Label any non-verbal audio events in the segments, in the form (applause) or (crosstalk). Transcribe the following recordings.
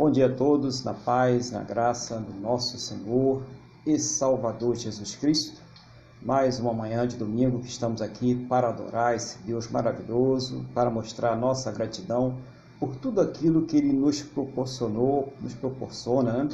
Bom dia a todos, na paz, na graça do nosso Senhor e Salvador Jesus Cristo. Mais uma manhã de domingo que estamos aqui para adorar esse Deus maravilhoso, para mostrar nossa gratidão por tudo aquilo que Ele nos proporcionou, nos proporciona, né?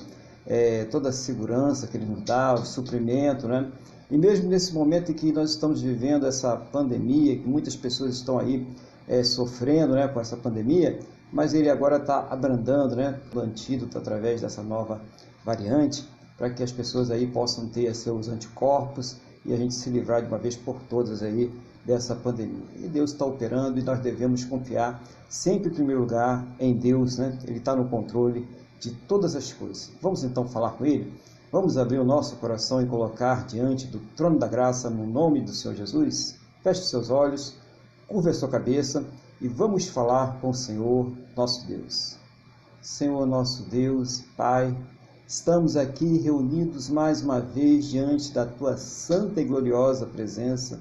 É, toda a segurança que Ele nos dá, o suprimento, né? E mesmo nesse momento em que nós estamos vivendo essa pandemia, que muitas pessoas estão aí é, sofrendo né, com essa pandemia, mas ele agora está abrandando né, o antídoto através dessa nova variante, para que as pessoas aí possam ter seus anticorpos e a gente se livrar de uma vez por todas aí dessa pandemia. E Deus está operando e nós devemos confiar sempre em primeiro lugar em Deus, né? Ele está no controle de todas as coisas. Vamos então falar com Ele? Vamos abrir o nosso coração e colocar diante do trono da graça no nome do Senhor Jesus? Feche seus olhos, curva a sua cabeça e vamos falar com o Senhor nosso Deus. Senhor nosso Deus, Pai, estamos aqui reunidos mais uma vez diante da tua santa e gloriosa presença.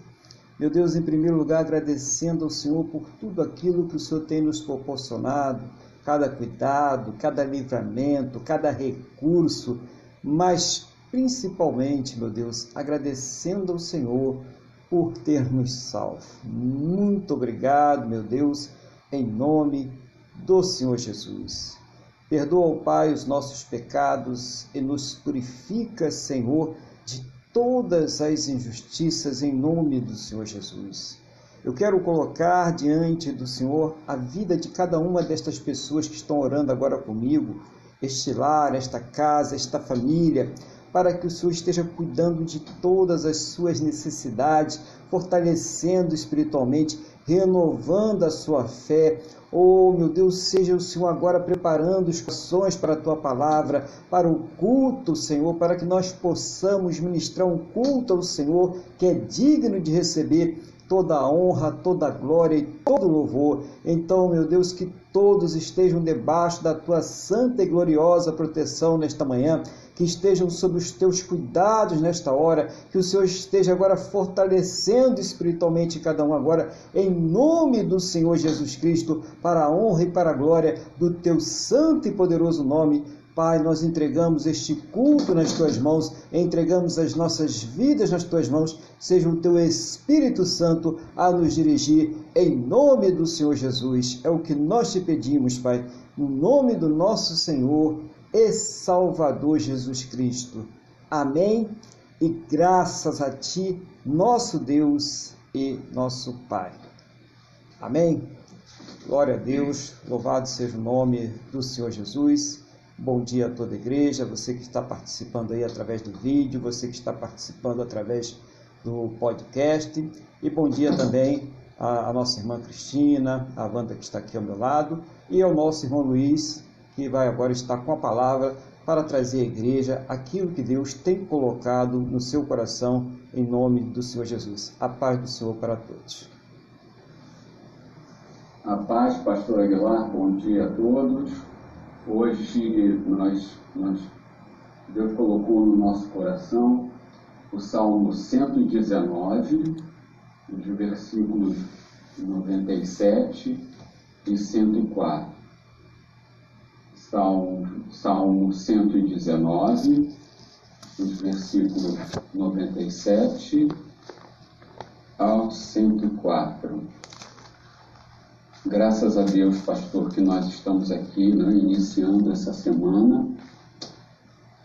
Meu Deus, em primeiro lugar, agradecendo ao Senhor por tudo aquilo que o Senhor tem nos proporcionado, cada cuidado, cada livramento, cada recurso, mas principalmente, meu Deus, agradecendo ao Senhor por ter nos salvo. Muito obrigado, meu Deus, em nome do Senhor Jesus. Perdoa, Pai, os nossos pecados e nos purifica, Senhor, de todas as injustiças em nome do Senhor Jesus. Eu quero colocar diante do Senhor a vida de cada uma destas pessoas que estão orando agora comigo, este lar, esta casa, esta família, para que o Senhor esteja cuidando de todas as suas necessidades, fortalecendo espiritualmente, renovando a sua fé. Oh, meu Deus, seja o Senhor agora preparando os corações para a tua palavra, para o culto, Senhor, para que nós possamos ministrar um culto ao Senhor que é digno de receber toda a honra, toda a glória e todo o louvor. Então, meu Deus, que todos estejam debaixo da tua santa e gloriosa proteção nesta manhã que estejam sob os teus cuidados nesta hora, que o Senhor esteja agora fortalecendo espiritualmente cada um agora, em nome do Senhor Jesus Cristo, para a honra e para a glória do teu santo e poderoso nome. Pai, nós entregamos este culto nas tuas mãos, entregamos as nossas vidas nas tuas mãos, seja o teu Espírito Santo a nos dirigir, em nome do Senhor Jesus. É o que nós te pedimos, Pai, no nome do nosso Senhor e Salvador Jesus Cristo. Amém. E graças a Ti, nosso Deus e nosso Pai. Amém. Glória a Deus, louvado seja o nome do Senhor Jesus. Bom dia a toda a igreja, você que está participando aí através do vídeo, você que está participando através do podcast. E bom dia também à, nossa irmã Cristina, a Wanda que está aqui ao meu lado, e ao nosso irmão Luiz, que vai agora estar com a palavra para trazer à igreja aquilo que Deus tem colocado no seu coração em nome do Senhor Jesus. A paz do Senhor para todos. A paz, pastor Aguilar, bom dia a todos. Hoje nós, nós Deus colocou no nosso coração o Salmo 119, os versículos 97 e 104. Salmo, Salmo 119, os versículos 97 ao 104. Graças a Deus, pastor, que nós estamos aqui né, iniciando essa semana,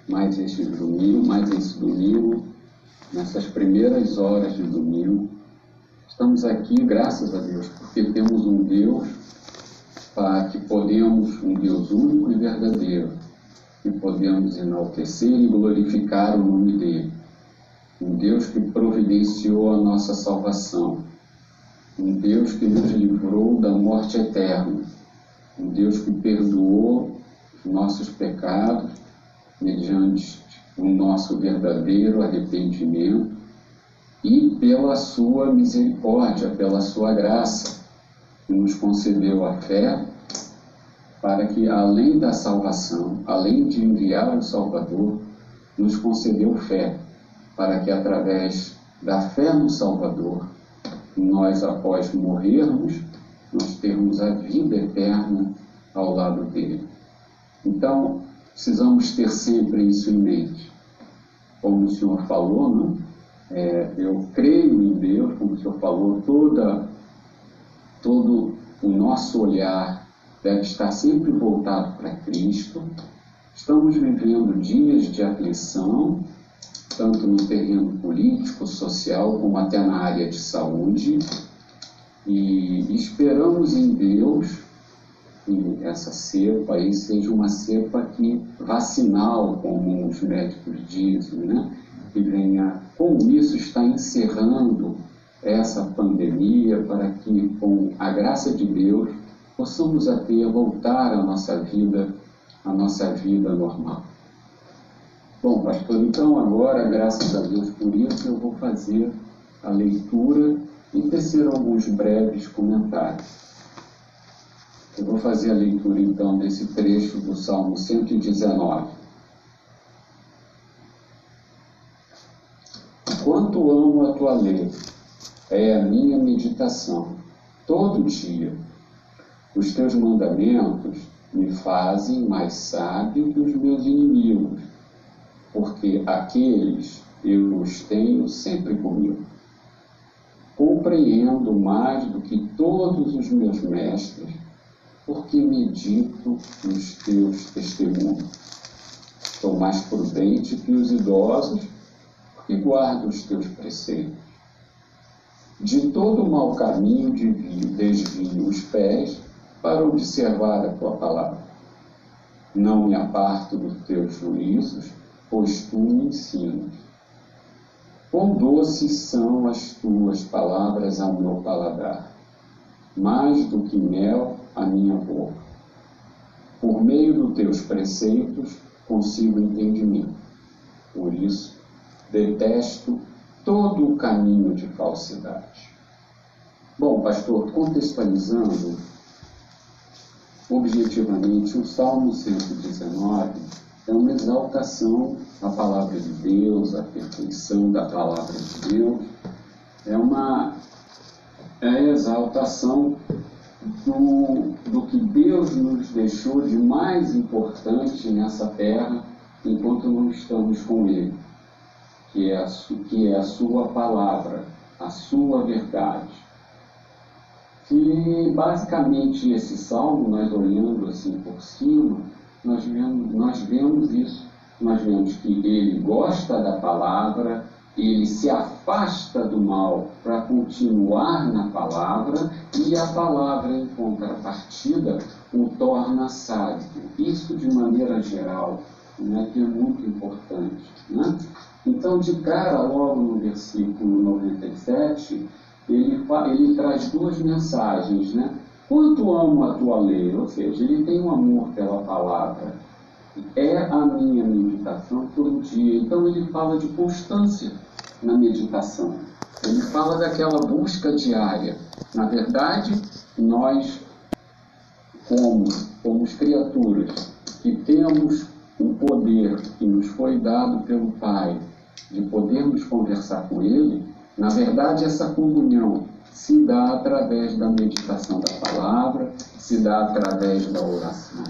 mais este domingo, mais esse domingo, nessas primeiras horas de domingo. Estamos aqui, graças a Deus, porque temos um Deus para que podemos, um Deus único e verdadeiro, que podemos enaltecer e glorificar o nome dele. Um Deus que providenciou a nossa salvação. Um Deus que nos livrou da morte eterna. Um Deus que perdoou nossos pecados mediante o nosso verdadeiro arrependimento e pela sua misericórdia, pela sua graça que nos concedeu a fé, para que, além da salvação, além de enviar o Salvador, nos concedeu fé, para que, através da fé no Salvador, nós, após morrermos, nós termos a vida eterna ao lado dele. Então, precisamos ter sempre isso em mente. Como o senhor falou, né? É, eu creio em Deus, como o senhor falou, toda, todo o nosso olhar deve estar sempre voltado para Cristo. Estamos vivendo dias de aflição, tanto no terreno político, social, como até na área de saúde, e esperamos em Deus que essa cepa aí seja uma cepa que vacinal, como os médicos dizem, né? que venha, com isso, está encerrando essa pandemia para que, com a graça de Deus, possamos até voltar à nossa vida, à nossa vida normal. Bom, pastor, então agora, graças a Deus por isso, eu vou fazer a leitura e tecer alguns breves comentários. Eu vou fazer a leitura então desse trecho do Salmo 119. Quanto amo a tua lei, é a minha meditação, todo dia. Os teus mandamentos me fazem mais sábio que os meus inimigos, porque aqueles eu os tenho sempre comigo. Compreendo mais do que todos os meus mestres, porque medito nos teus testemunhos. Sou mais prudente que os idosos, porque guardo os teus preceitos. De todo mau caminho desvio os pés para observar a tua palavra. Não me aparto dos teus juízos, pois tu me ensinas. Quão doces são as tuas palavras ao meu paladar, mais do que mel à minha boca. Por meio dos teus preceitos consigo entendimento. Por isso, detesto todo o caminho de falsidade. Bom, pastor, contextualizando objetivamente, o Salmo 119 é uma exaltação à palavra de Deus, à perfeição da palavra de Deus, é uma é a exaltação do, do que Deus nos deixou de mais importante nessa terra enquanto não estamos com Ele, que é a, que é a Sua palavra, a Sua verdade. E basicamente esse salmo, nós olhando assim por cima, nós vemos, nós vemos isso. Nós vemos que ele gosta da palavra, ele se afasta do mal para continuar na palavra e a palavra, em contrapartida, o torna sábio. Isso de maneira geral, né, que é muito importante. Né? Então, de cara, logo no versículo 97, ele, ele traz duas mensagens, né? Quanto amo a tua lei, ou seja, ele tem um amor pela palavra. É a minha meditação todo dia. Então ele fala de constância na meditação. Ele fala daquela busca diária. Na verdade, nós, como, como criaturas que temos o poder que nos foi dado pelo Pai de podermos conversar com Ele, na verdade, essa comunhão se dá através da meditação da palavra, se dá através da oração.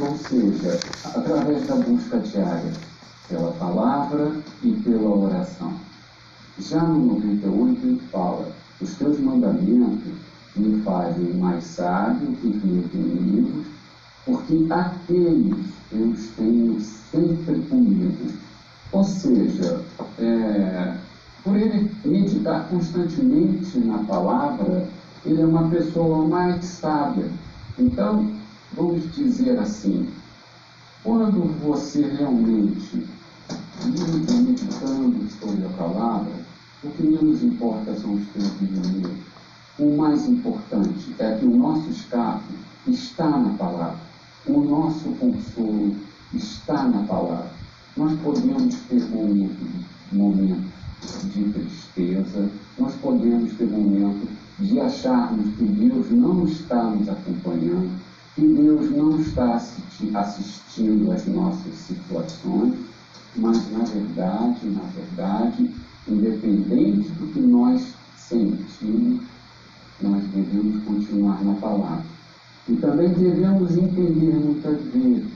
Ou seja, através da busca diária pela palavra e pela oração. Já no 98 ele fala: os teus mandamentos me fazem mais sábio que os meus inimigos, porque aqueles eu os tenho sempre comigo. Ou seja, é, por ele meditar constantemente na palavra, ele é uma pessoa mais sábia. Então, vamos dizer assim, quando você realmente vive meditando sobre a palavra, o que menos importa são os teus inimigos. O mais importante é que o nosso escape está na palavra. O nosso consolo está na palavra. Nós podemos ter momentos, momentos de tristeza, nós podemos ter momentos de acharmos que Deus não está nos acompanhando, que Deus não está assistindo às nossas situações, mas na verdade, na verdade, independente do que nós sentimos, nós devemos continuar na palavra. E também devemos entender muitas vezes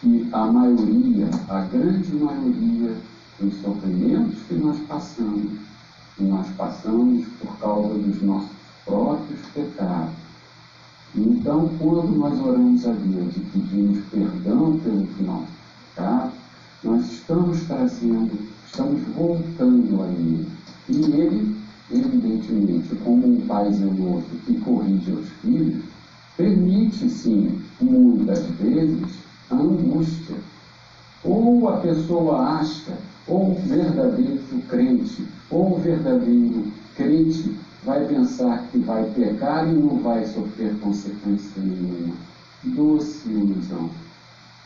que a maioria, a grande maioria dos sofrimentos que nós passamos, que nós passamos por causa dos nossos próprios pecados. Então, quando nós oramos a Deus e pedimos perdão pelos nossos pecados, nós estamos trazendo, estamos voltando a Ele. E Ele, evidentemente, como um pai zeloso que corrige os filhos, permite sim, muitas vezes, a angústia. Ou a pessoa acha, ou o verdadeiro crente, ou o verdadeiro crente vai pensar que vai pecar e não vai sofrer consequência nenhuma. Doce ilusão.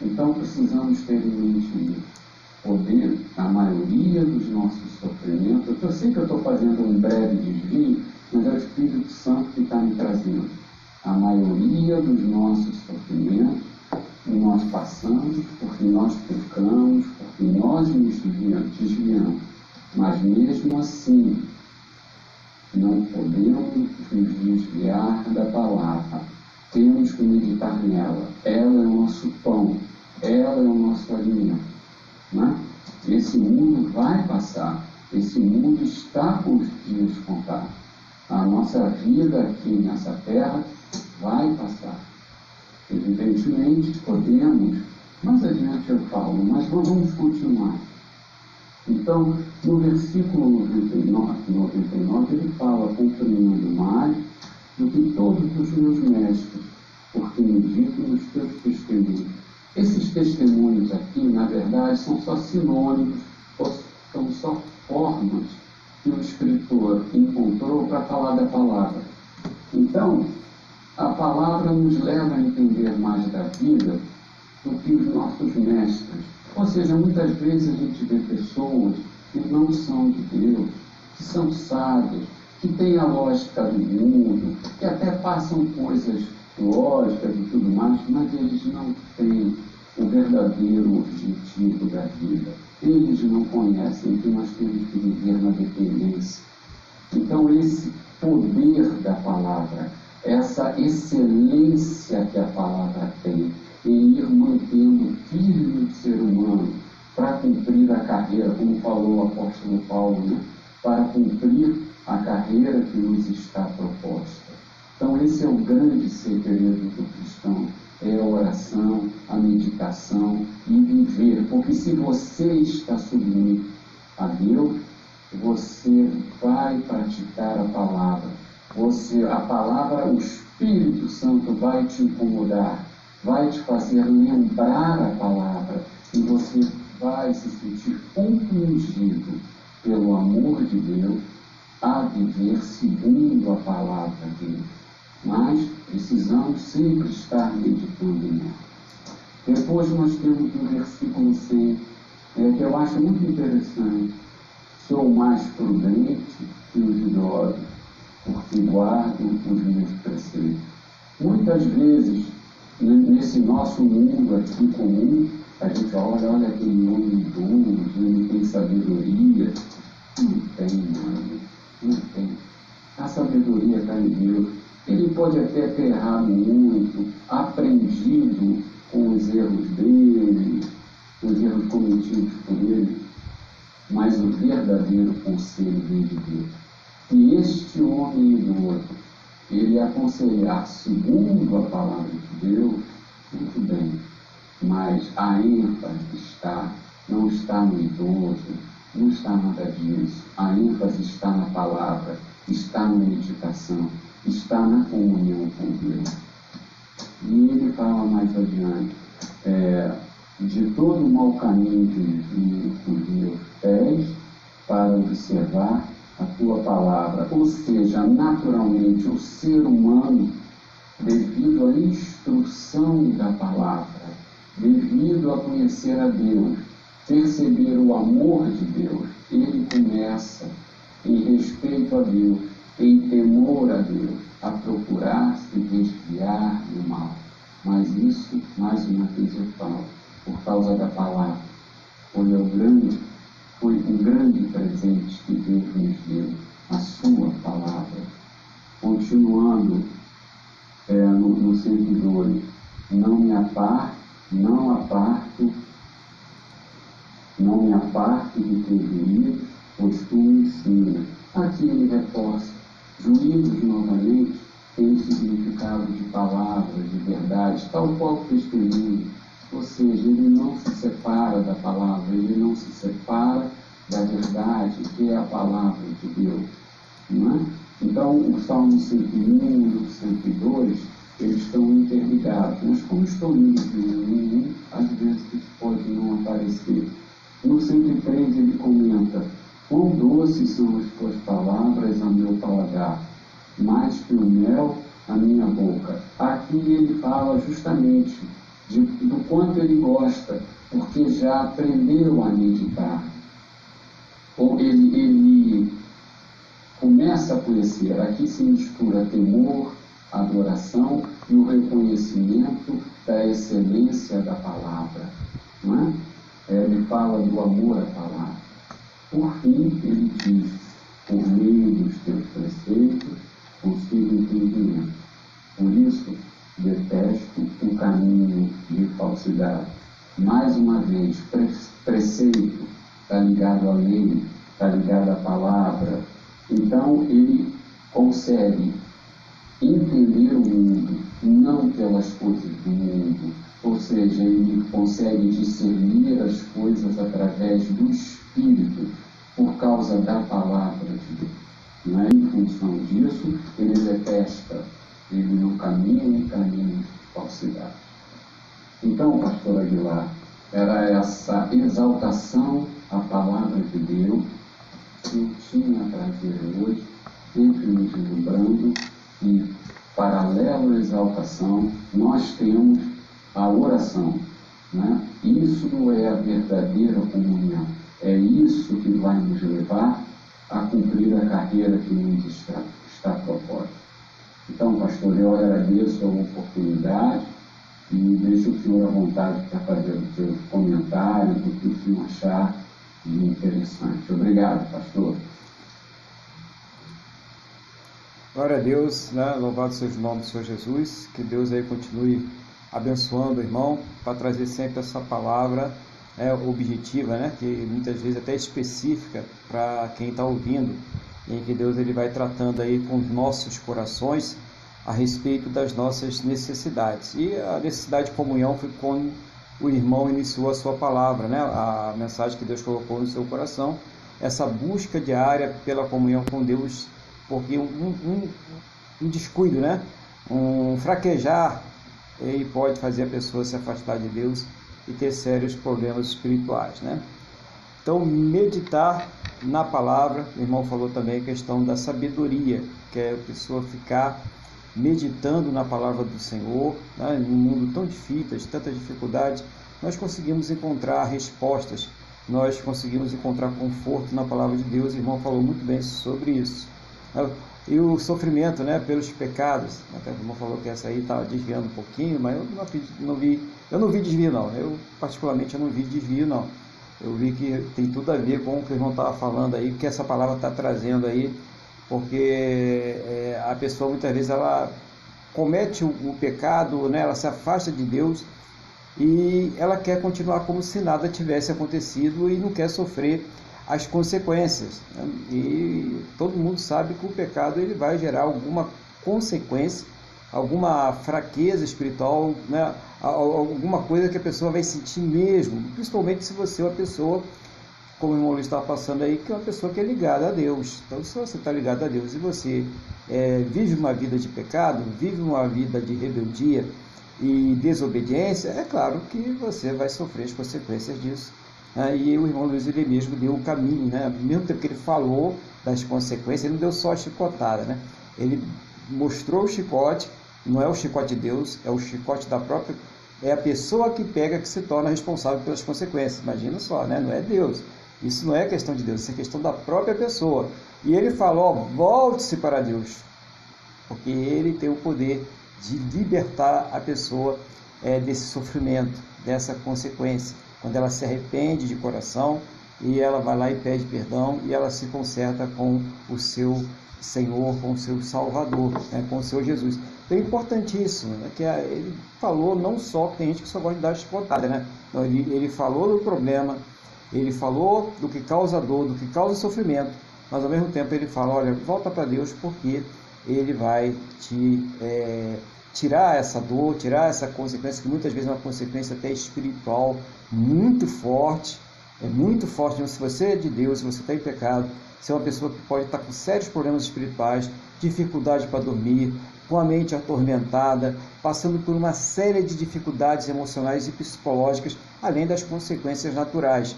Então precisamos ter em mente isso. Poder, a maioria dos nossos sofrimentos, eu sei que eu estou fazendo um breve desvio, mas é o Espírito Santo que está me trazendo. A maioria dos nossos sofrimentos nós passamos porque nós pecamos, porque nós nos desviamos. Mas mesmo assim, não podemos nos desviar da palavra. Temos que meditar nela. Ela é o nosso pão, ela é o nosso alimento. Né? Esse mundo vai passar, esse mundo está com os dias contados. A nossa vida aqui nessa terra vai passar. Evidentemente, podemos, mais adiante eu falo, mas vamos continuar. Então, no versículo 99, 99 ele fala: compreendo mais do que todos os meus mestres, porque medito nos teus testemunhos. Esses testemunhos aqui, na verdade, são só sinônimos, são só formas que o escritor encontrou para falar da palavra. Então, a palavra nos leva a entender mais da vida do que os nossos mestres. Ou seja, muitas vezes a gente vê pessoas que não são de Deus, que são sábias, que têm a lógica do mundo, que até passam coisas lógicas e tudo mais, mas eles não têm o verdadeiro objetivo da vida. Eles não conhecem que nós temos que viver na dependência. Então, esse essa excelência que a palavra tem em ir mantendo firme o ser humano para cumprir a carreira, como falou o apóstolo Paulo, né? para cumprir a carreira que nos está proposta. Então, esse é o grande segredo do cristão: é a oração, a meditação e viver. Porque se você está submisso a Deus, você vai praticar a palavra você, a palavra, o Espírito Santo vai te incomodar, vai te fazer lembrar a palavra e você vai se sentir compungido pelo amor de Deus a viver segundo a palavra dele. Mas precisamos sempre estar meditando nela. Depois nós temos no versículo 100, é, que eu acho muito interessante. Sou mais prudente que os idosos porque guardam os meus preceitos. Muitas vezes, nesse nosso mundo aqui comum, a gente olha, olha aquele homem idoso, ele tem sabedoria. Não tem, mano, não tem. A sabedoria está em Deus. Ele pode até ter errado muito, aprendido com os erros dele, os erros cometidos por ele, mas o verdadeiro conselho vem de Deus que este homem idoso, ele aconselhar segundo a palavra de Deus, muito bem, mas a ênfase está, não está no idoso, não está nada disso. A ênfase está na palavra, está na meditação, está na comunhão com Deus. E ele fala mais adiante, é, de todo o mau caminho que vi os meus pés, para observar a tua palavra, ou seja, naturalmente o ser humano, devido à instrução da palavra, devido a conhecer a Deus, perceber o amor de Deus, ele começa, em respeito a Deus, em temor a Deus, a procurar se desviar do mal. Mas isso, mais uma vez eu falo, por causa da palavra, foi o grande apar, não aparto, não me aparto de teus pois tu me ensinas. Aqui ele reforça. Juízos, novamente, tem o significado de palavras, de verdade, tal qual livre. Ou seja, ele não se separa da palavra, ele não se separa da verdade, que é a palavra de Deus. Não é? Então, o Salmo 101 e o 102, eles estão interligados. Mas como estou indo de um em um, às vezes pode não aparecer. No 103 ele comenta, quão doces são as tuas palavras a meu paladar, mais que o mel a minha boca. Aqui ele fala justamente de, do quanto ele gosta, porque já aprendeu a meditar. Ou ele, ele começa a conhecer, aqui se mistura temor, adoração e o reconhecimento da excelência da palavra. Não é? é ele fala do amor à palavra. Por fim, ele diz, por meio dos teus preceitos, consigo entendimento. Por isso, detesto o caminho de falsidade. Mais uma vez, preceito está ligado à lei, está ligado à palavra. Então, ele consegue entender o mundo, não pelas coisas do mundo, ou seja, ele consegue discernir as coisas através do Espírito, por causa da palavra de Deus. Não é em função disso, ele detesta, ele não caminha em caminho de falsidade. Então, pastor Aguilar, era essa exaltação à palavra de Deus que eu tinha a trazer hoje, sempre nos lembrando que, paralelo à exaltação, nós temos a oração. Né? Isso é a verdadeira comunhão. É isso que vai nos levar a cumprir a carreira que nos está, está proposta. Então, pastor, eu agradeço a oportunidade e deixo o senhor à vontade para fazer os seus comentários, o que o senhor achar de interessante. Obrigado, pastor. Glória a Deus, né? louvado seja o nome do Senhor Jesus, que Deus aí continue abençoando o irmão para trazer sempre essa palavra né, objetiva, né, que muitas vezes até específica para quem está ouvindo, em que Deus ele vai tratando aí com os nossos corações a respeito das nossas necessidades. E a necessidade de comunhão foi quando o irmão iniciou a sua palavra, né, a mensagem que Deus colocou no seu coração, essa busca diária pela comunhão com Deus porque um, um, um descuido, né? um fraquejar, ele pode fazer a pessoa se afastar de Deus e ter sérios problemas espirituais. Né? Então, meditar na palavra, o irmão falou também a questão da sabedoria, que é a pessoa ficar meditando na palavra do Senhor, né? num mundo tão difícil, de tanta dificuldade, nós conseguimos encontrar respostas, nós conseguimos encontrar conforto na palavra de Deus. O irmão falou muito bem sobre isso. E o sofrimento né, pelos pecados. Até o irmão falou que essa aí estava desviando um pouquinho, mas eu não, não, vi, eu não vi desvio não. Eu particularmente eu não vi desvio não. Eu vi que tem tudo a ver com o que o irmão estava falando aí, que essa palavra está trazendo aí, porque é, a pessoa muitas vezes ela comete o, o pecado, né, ela se afasta de Deus e ela quer continuar como se nada tivesse acontecido e não quer sofrer as consequências. Né? E todo mundo sabe que o pecado ele vai gerar alguma consequência, alguma fraqueza espiritual, né? alguma coisa que a pessoa vai sentir mesmo, principalmente se você é uma pessoa, como o irmão Luiz está passando aí, que é uma pessoa que é ligada a Deus. Então, se você está ligado a Deus e você é, vive uma vida de pecado, vive uma vida de rebeldia e desobediência, é claro que você vai sofrer as consequências disso né? e o irmão Luiz ele mesmo deu o caminho, né? ao mesmo tempo que ele falou das consequências, ele não deu só a chicotada, né? ele mostrou o chicote, não é o chicote de Deus, é o chicote da própria, é a pessoa que pega que se torna responsável pelas consequências, imagina só, né? não é Deus, isso não é questão de Deus, isso é questão da própria pessoa, e ele falou, volte-se para Deus, porque ele tem o poder de libertar a pessoa é, desse sofrimento, dessa consequência quando ela se arrepende de coração e ela vai lá e pede perdão e ela se conserta com o seu Senhor, com o seu Salvador, né, com o seu Jesus. Então é importantíssimo, né? que ele falou não só, tem gente que só gosta de dar chicotada, né? Ele, ele falou do problema, ele falou do que causa dor, do que causa sofrimento, mas ao mesmo tempo ele fala, olha, volta para Deus porque ele vai te é, tirar essa dor, tirar essa consequência, que muitas vezes é uma consequência até espiritual muito forte, é muito forte. Se você é de Deus, se você está em pecado, você é uma pessoa que pode estar com sérios problemas espirituais, dificuldade para dormir, com a mente atormentada, passando por uma série de dificuldades emocionais e psicológicas, além das consequências naturais.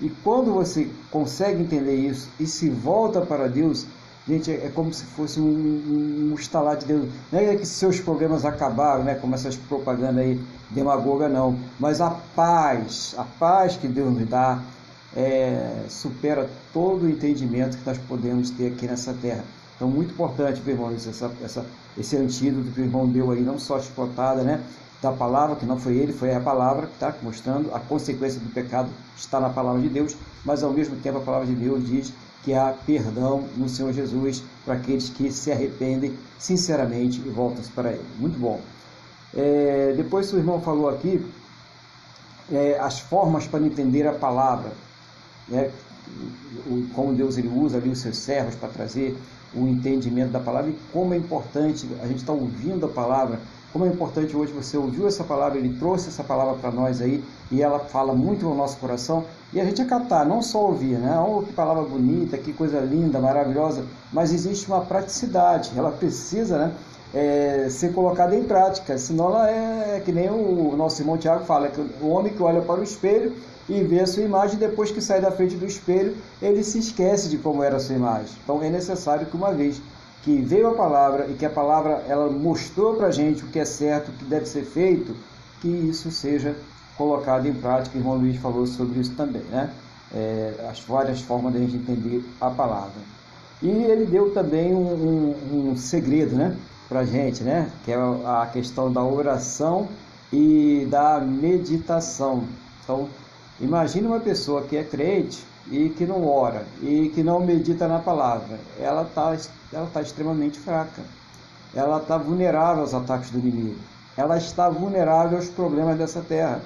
E quando você consegue entender isso e se volta para Deus, gente, é como se fosse um, um, estalar de Deus. Não é que seus problemas acabaram, né? como essas propagandas aí demagoga, não. Mas a paz, a paz que Deus nos dá, é, supera todo o entendimento que nós podemos ter aqui nessa terra. Então, muito importante, meu irmão, essa, essa, esse antídoto que o irmão deu aí, não só chicotada, né? Da palavra, que não foi ele, foi a palavra, tá? Mostrando a consequência do pecado está na palavra de Deus, mas ao mesmo tempo a palavra de Deus diz que há perdão no Senhor Jesus para aqueles que se arrependem sinceramente e voltam-se para Ele. Muito bom. É, depois o irmão falou aqui é, as formas para entender a palavra, né? o, como Deus ele usa ali os seus servos para trazer o entendimento da palavra e como é importante a gente estar tá ouvindo a palavra, como é importante hoje você ouviu essa palavra, ele trouxe essa palavra para nós aí e ela fala muito no nosso coração e a gente acatar, não só ouvir, né? Oh, que palavra bonita, que coisa linda, maravilhosa, mas existe uma praticidade, ela precisa, né? É, ser colocada em prática, senão ela é, é que nem o nosso irmão Tiago fala, que o homem que olha para o espelho e vê a sua imagem, depois que sai da frente do espelho, ele se esquece de como era a sua imagem. Então é necessário que uma vez que veio a palavra e que a palavra ela mostrou para a gente o que é certo, o que deve ser feito, que isso seja colocado em prática. O irmão Luiz falou sobre isso também, né? É, as várias formas de a gente entender a palavra. E ele deu também um, um, um segredo, né? Para a gente, né? Que é a questão da oração e da meditação. Então, Imagine uma pessoa que é crente e que não ora e que não medita na palavra. Ela está ela tá extremamente fraca. Ela está vulnerável aos ataques do inimigo. Ela está vulnerável aos problemas dessa terra.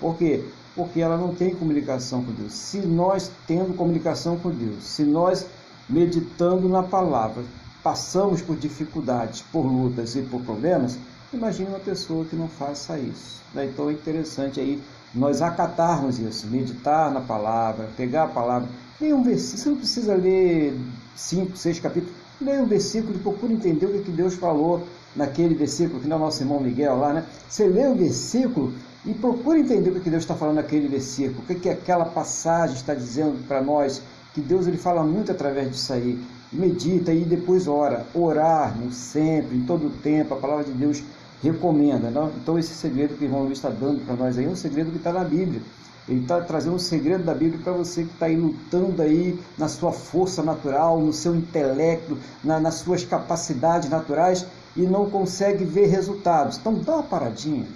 Por quê? Porque ela não tem comunicação com Deus. Se nós tendo comunicação com Deus, se nós meditando na palavra, passamos por dificuldades, por lutas e por problemas, imagine uma pessoa que não faça isso. Né? Então é interessante aí nós acatarmos isso, meditar na palavra, pegar a palavra. Leia um versículo, você não precisa ler cinco, seis capítulos, leia um versículo e procura entender o que Deus falou naquele versículo, que não é o nosso irmão Miguel lá, né? Você lê o versículo e procura entender o que Deus está falando naquele versículo, o que, aquela passagem está dizendo para nós, que Deus ele fala muito através disso aí. Medita e depois ora. Orar sempre, em todo o tempo, a palavra de Deus recomenda. Não? Então, esse segredo que o irmão Luiz está dando para nós aí é um segredo que está na Bíblia. Ele está trazendo um segredo da Bíblia para você que está aí lutando aí na sua força natural, no seu intelecto, na, nas suas capacidades naturais e não consegue ver resultados. Então dá uma paradinha,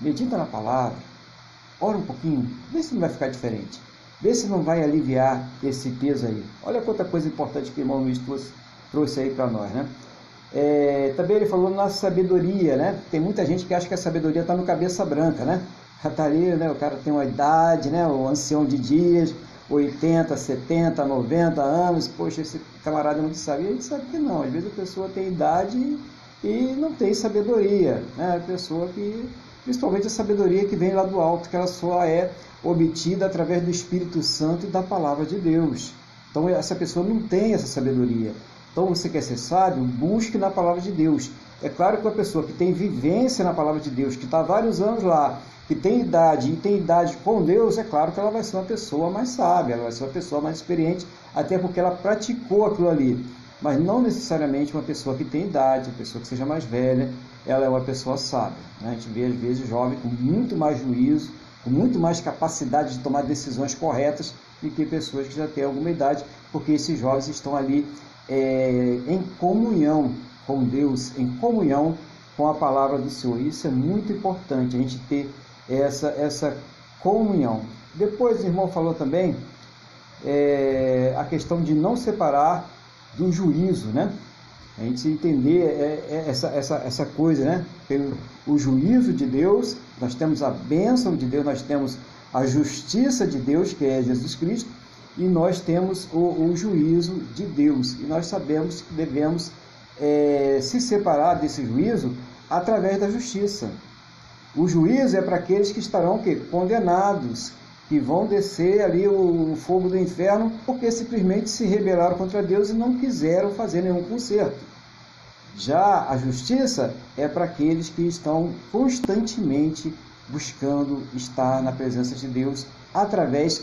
medita na palavra, ora um pouquinho, vê se não vai ficar diferente, vê se não vai aliviar esse peso aí. Olha quanta coisa importante que o irmão Luiz trouxe aí para nós, né? É, também ele falou na sabedoria, né? Tem muita gente que acha que a sabedoria está no cabeça branca, né? Está (laughs) ali, né? O cara tem uma idade, né? O ancião de dias, 80, 70, 90 anos. Poxa, esse camarada não sabe. E a gente sabe que não. Às vezes a pessoa tem idade e não tem sabedoria, né? A pessoa que, principalmente a sabedoria que vem lá do alto, que ela só é obtida através do Espírito Santo e da palavra de Deus. Então essa pessoa não tem essa sabedoria. Então, você quer ser sábio? Busque na palavra de Deus. É claro que uma pessoa que tem vivência na palavra de Deus, que está vários anos lá, que tem idade e tem idade com Deus, é claro que ela vai ser uma pessoa mais sábia, ela vai ser uma pessoa mais experiente, até porque ela praticou aquilo ali. Mas não necessariamente uma pessoa que tem idade, uma pessoa que seja mais velha, ela é uma pessoa sábia. Né? A gente vê, às vezes, jovem com muito mais juízo, com muito mais capacidade de tomar decisões corretas do que pessoas que já têm alguma idade, porque esses jovens estão ali é, em comunhão com Deus, em comunhão com a palavra do Senhor. Isso é muito importante, a gente ter essa, essa comunhão. Depois o irmão falou também é, a questão de não separar do juízo, né? A gente entender é, é essa, essa, essa coisa, né? Tem o juízo de Deus, nós temos a bênção de Deus, nós temos a justiça de Deus, que é Jesus Cristo, e nós temos o, o juízo de Deus. E nós sabemos que devemos é, se separar desse juízo através da justiça. O juízo é para aqueles que estarão que, condenados, que vão descer ali o fogo do inferno porque simplesmente se rebelaram contra Deus e não quiseram fazer nenhum conserto. Já a justiça é para aqueles que estão constantemente buscando estar na presença de Deus através,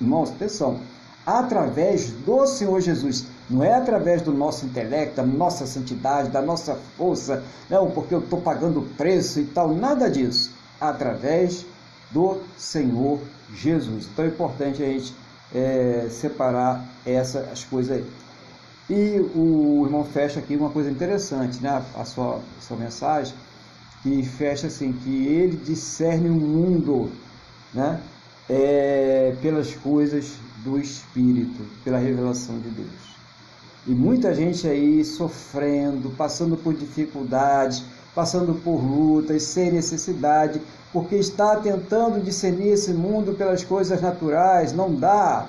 irmãos, atenção, através do Senhor Jesus. Não é através do nosso intelecto, da nossa santidade, da nossa força, não, porque eu estou pagando preço e tal, nada disso. Através do Senhor Jesus. Então é importante a gente é, separar essas coisas aí. E o irmão fecha aqui uma coisa interessante, né? A sua, a sua mensagem, que fecha assim, que ele discerne o mundo, né? É, pelas coisas do Espírito, pela revelação de Deus. E muita gente aí sofrendo, passando por dificuldades, passando por lutas, sem necessidade, porque está tentando discernir esse mundo pelas coisas naturais, não dá.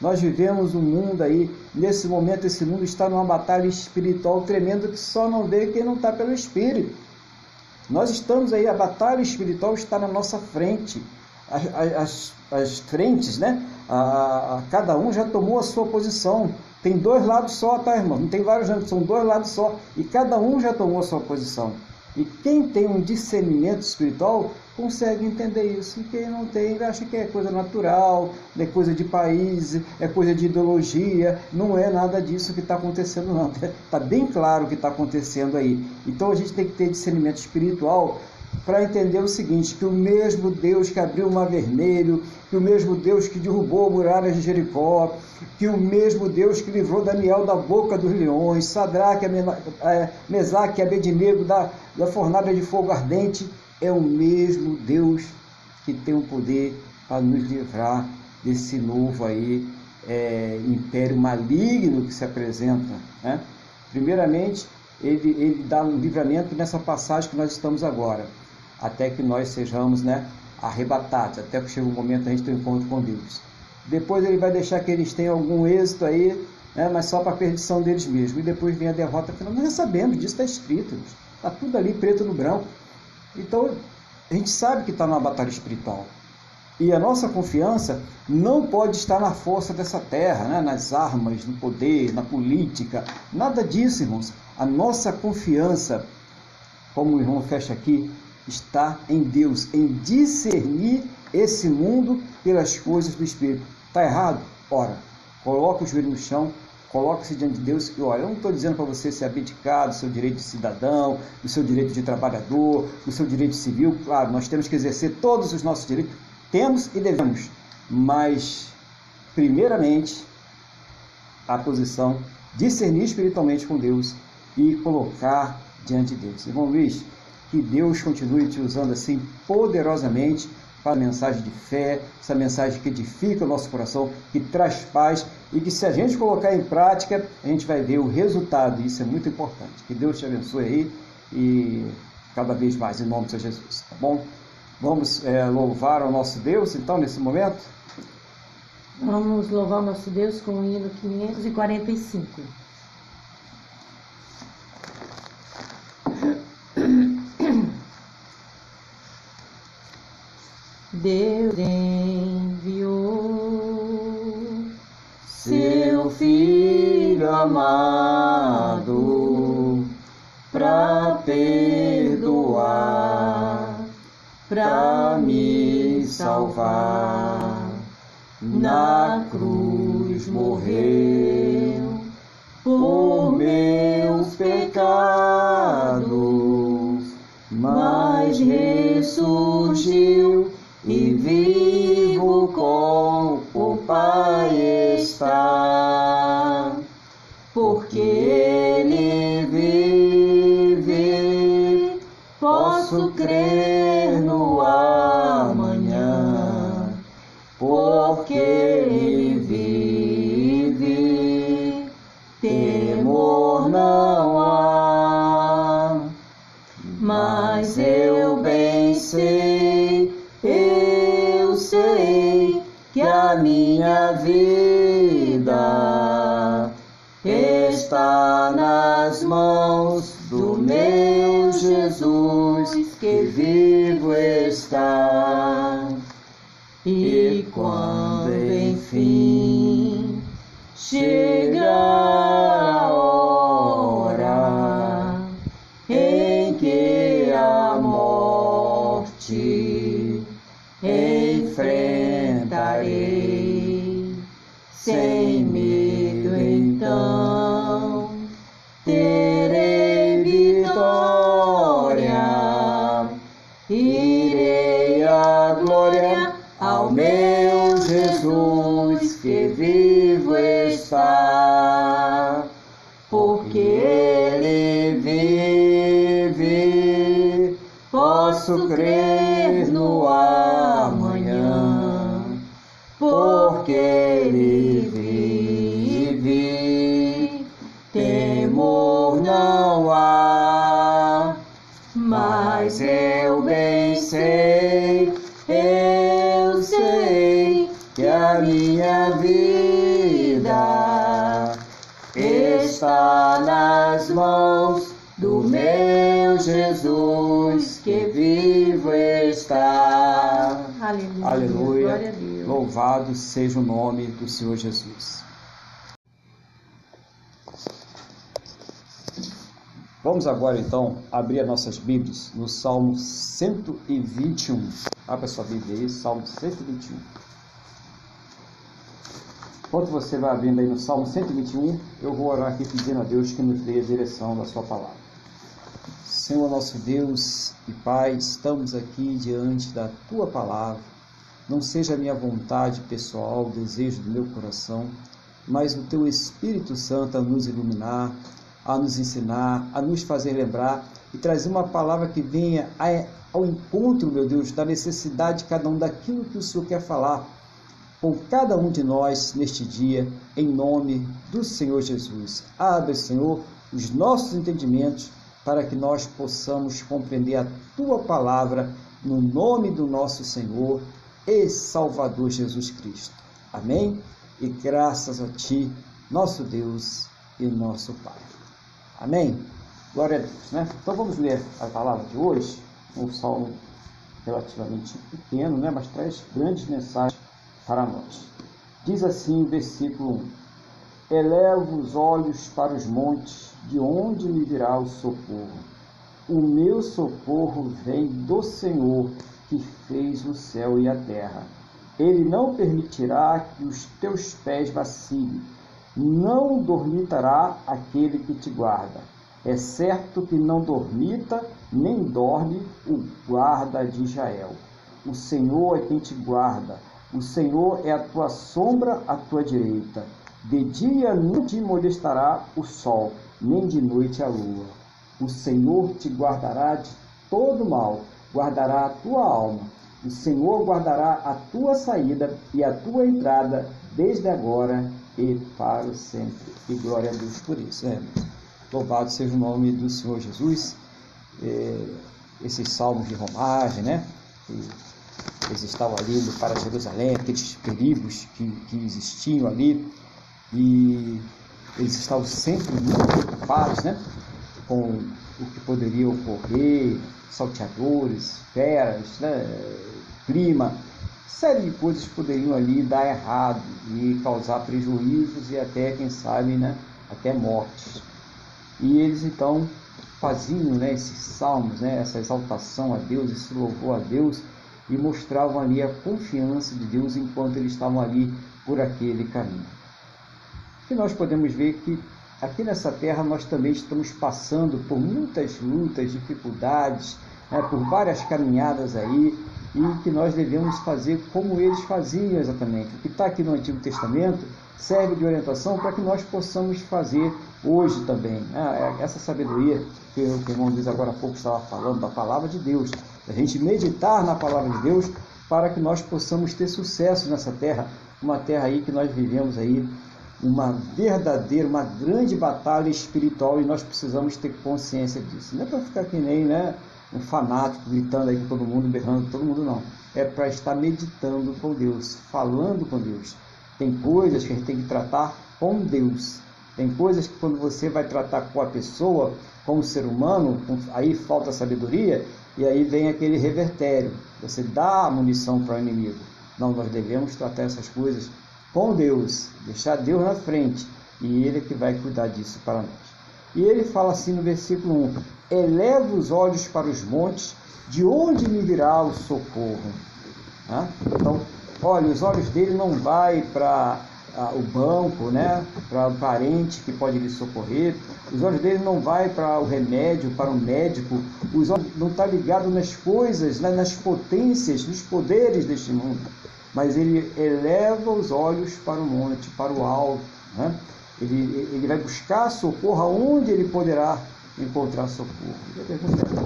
Nós vivemos um mundo aí, nesse momento esse mundo está numa batalha espiritual tremenda que só não vê quem não está pelo Espírito. Nós estamos aí, a batalha espiritual está na nossa frente. As, as, frentes, né? A, a, cada um já tomou a sua posição. Tem dois lados só, tá, irmão? Não tem vários, são dois lados só. E cada um já tomou a sua posição. E quem tem um discernimento espiritual consegue entender isso. E quem não tem, acha que é coisa natural, é coisa de país, é coisa de ideologia. Não é nada disso que está acontecendo, não. Está (laughs) bem claro o que está acontecendo aí. Então a gente tem que ter discernimento espiritual para entender o seguinte: que o mesmo Deus que abriu o mar vermelho, que o mesmo Deus que derrubou a muralha de Jericó, que o mesmo Deus que livrou Daniel da boca dos leões, Sadraque, é, Mesaque e Abednego da, da fornalha de fogo ardente, é o mesmo Deus que tem o poder para nos livrar desse novo aí é, império maligno que se apresenta. Né? Primeiramente, ele, ele dá um livramento nessa passagem que nós estamos agora, até que nós sejamos né, arrebatados, até que chegue o momento a gente ter um encontro com Deus. Depois ele vai deixar que eles tenham algum êxito aí, né, mas só para a perdição deles mesmos. E depois vem a derrota final. Nós já sabemos disso, está escrito. Está tudo ali preto no branco. Então, a gente sabe que está numa batalha espiritual. E a nossa confiança não pode estar na força dessa terra, né? nas armas, no poder, na política, nada disso, irmãos. A nossa confiança, como o irmão fecha aqui, está em Deus, em discernir esse mundo pelas coisas do Espírito. Está errado? Ora, coloque o joelho no chão, coloque-se diante de Deus e olha, eu não estou dizendo para você se abdicar do seu direito de cidadão, do seu direito de trabalhador, do seu direito civil. Claro, nós temos que exercer todos os nossos direitos, temos e devemos, mas, primeiramente, a posição discernir espiritualmente com Deus e colocar diante de Deus. Irmão Luiz, que Deus continue te usando assim poderosamente para a mensagem de fé, essa mensagem que edifica o nosso coração, que traz paz e que se a gente colocar em prática, a gente vai ver o resultado, isso é muito importante. Que Deus te abençoe aí e cada vez mais em nome de Jesus, tá bom? Vamos é, louvar o nosso Deus então nesse momento? Vamos louvar o nosso Deus com o hino 545. Deus enviou seu Filho amado para perdoar, para me salvar. Na cruz morreu por meus pecados, mas ressurgiu está, porque Ele vive, posso crer no amanhã, porque Ele está nas mãos do meu Jesus que vivo posso crer no amanhã, porque ele vive, temor não há, mas eu bem sei, eu sei que a minha vida está nas mãos do meu Jesus Aleluia. Glória a Deus. Louvado seja o nome do Senhor Jesus. Vamos agora então abrir as nossas Bíblias no Salmo 121. Abra sua Bíblia aí, Salmo 121. Enquanto você vai abrindo aí no Salmo 121, eu vou orar aqui pedindo a Deus que nos dê a direção da sua palavra. Senhor nosso Deus e Pai, estamos aqui diante da tua palavra. Não seja a minha vontade pessoal, o desejo do meu coração, mas o teu Espírito Santo a nos iluminar, a nos ensinar, a nos fazer lembrar e trazer uma palavra que venha ao encontro, meu Deus, da necessidade de cada um daquilo que o Senhor quer falar com cada um de nós neste dia, em nome do Senhor Jesus. Abre, Senhor, os nossos entendimentos para que nós possamos compreender a tua palavra no nome do nosso Senhor e Salvador Jesus Cristo. Amém? E graças a ti, nosso Deus e nosso Pai. Amém? Glória a Deus, né? Então vamos ler a palavra de hoje, um salmo relativamente pequeno, né? Mas traz grandes mensagens para nós. Diz assim o versículo 1: Elevo os olhos para os montes, de onde me virá o socorro? O meu socorro vem do Senhor, que fez o céu e a terra. Ele não permitirá que os teus pés vacilem, não dormitará aquele que te guarda. É certo que não dormita, nem dorme o guarda de Israel. O Senhor é quem te guarda, o Senhor é a tua sombra à tua direita. De dia não te molestará o sol, nem de noite a lua. O Senhor te guardará de todo mal, guardará a tua alma. O Senhor guardará a tua saída e a tua entrada, desde agora e para o sempre. E glória a Deus por isso. É, louvado seja o nome do Senhor Jesus. É, esses salmos de romagem, né? Eles estavam ali para Jerusalém, aqueles perigos que, que existiam ali. E eles estavam sempre muito preocupados, né? Com o que poderia ocorrer, salteadores, feras, né? clima, série de coisas poderiam ali dar errado e causar prejuízos e até, quem sabe, né, até mortes. E eles então faziam né, esses salmos, né, essa exaltação a Deus, esse louvor a Deus e mostravam ali a confiança de Deus enquanto eles estavam ali por aquele caminho. E nós podemos ver que aqui nessa terra nós também estamos passando por muitas lutas, dificuldades, né, por várias caminhadas aí, e que nós devemos fazer como eles faziam exatamente. O que está aqui no Antigo Testamento serve de orientação para que nós possamos fazer hoje também. Né? Essa sabedoria que o irmão diz agora há pouco estava falando, da palavra de Deus, a gente meditar na palavra de Deus para que nós possamos ter sucesso nessa terra, uma terra aí que nós vivemos aí uma verdadeira, uma grande batalha espiritual e nós precisamos ter consciência disso. Não é para ficar que nem, né? um fanático gritando aí com todo mundo, berrando todo mundo, não. É para estar meditando com Deus, falando com Deus. Tem coisas que a gente tem que tratar com Deus. Tem coisas que quando você vai tratar com a pessoa, com o ser humano, aí falta sabedoria e aí vem aquele revertério. Você dá a munição para o inimigo. Não, nós devemos tratar essas coisas com Deus, deixar Deus na frente e Ele é que vai cuidar disso para nós. E ele fala assim no versículo 1: Eleva os olhos para os montes, de onde me virá o socorro? Então, olha, os olhos dele não vai para ah, o banco, né? para o parente que pode lhe socorrer. Os olhos dele não vai para o remédio, para o médico. Os olhos não está ligado nas coisas, né? nas potências, nos poderes deste mundo. Mas ele eleva os olhos para o monte, para o alto. Né? Ele, ele vai buscar socorro aonde ele poderá encontrar socorro.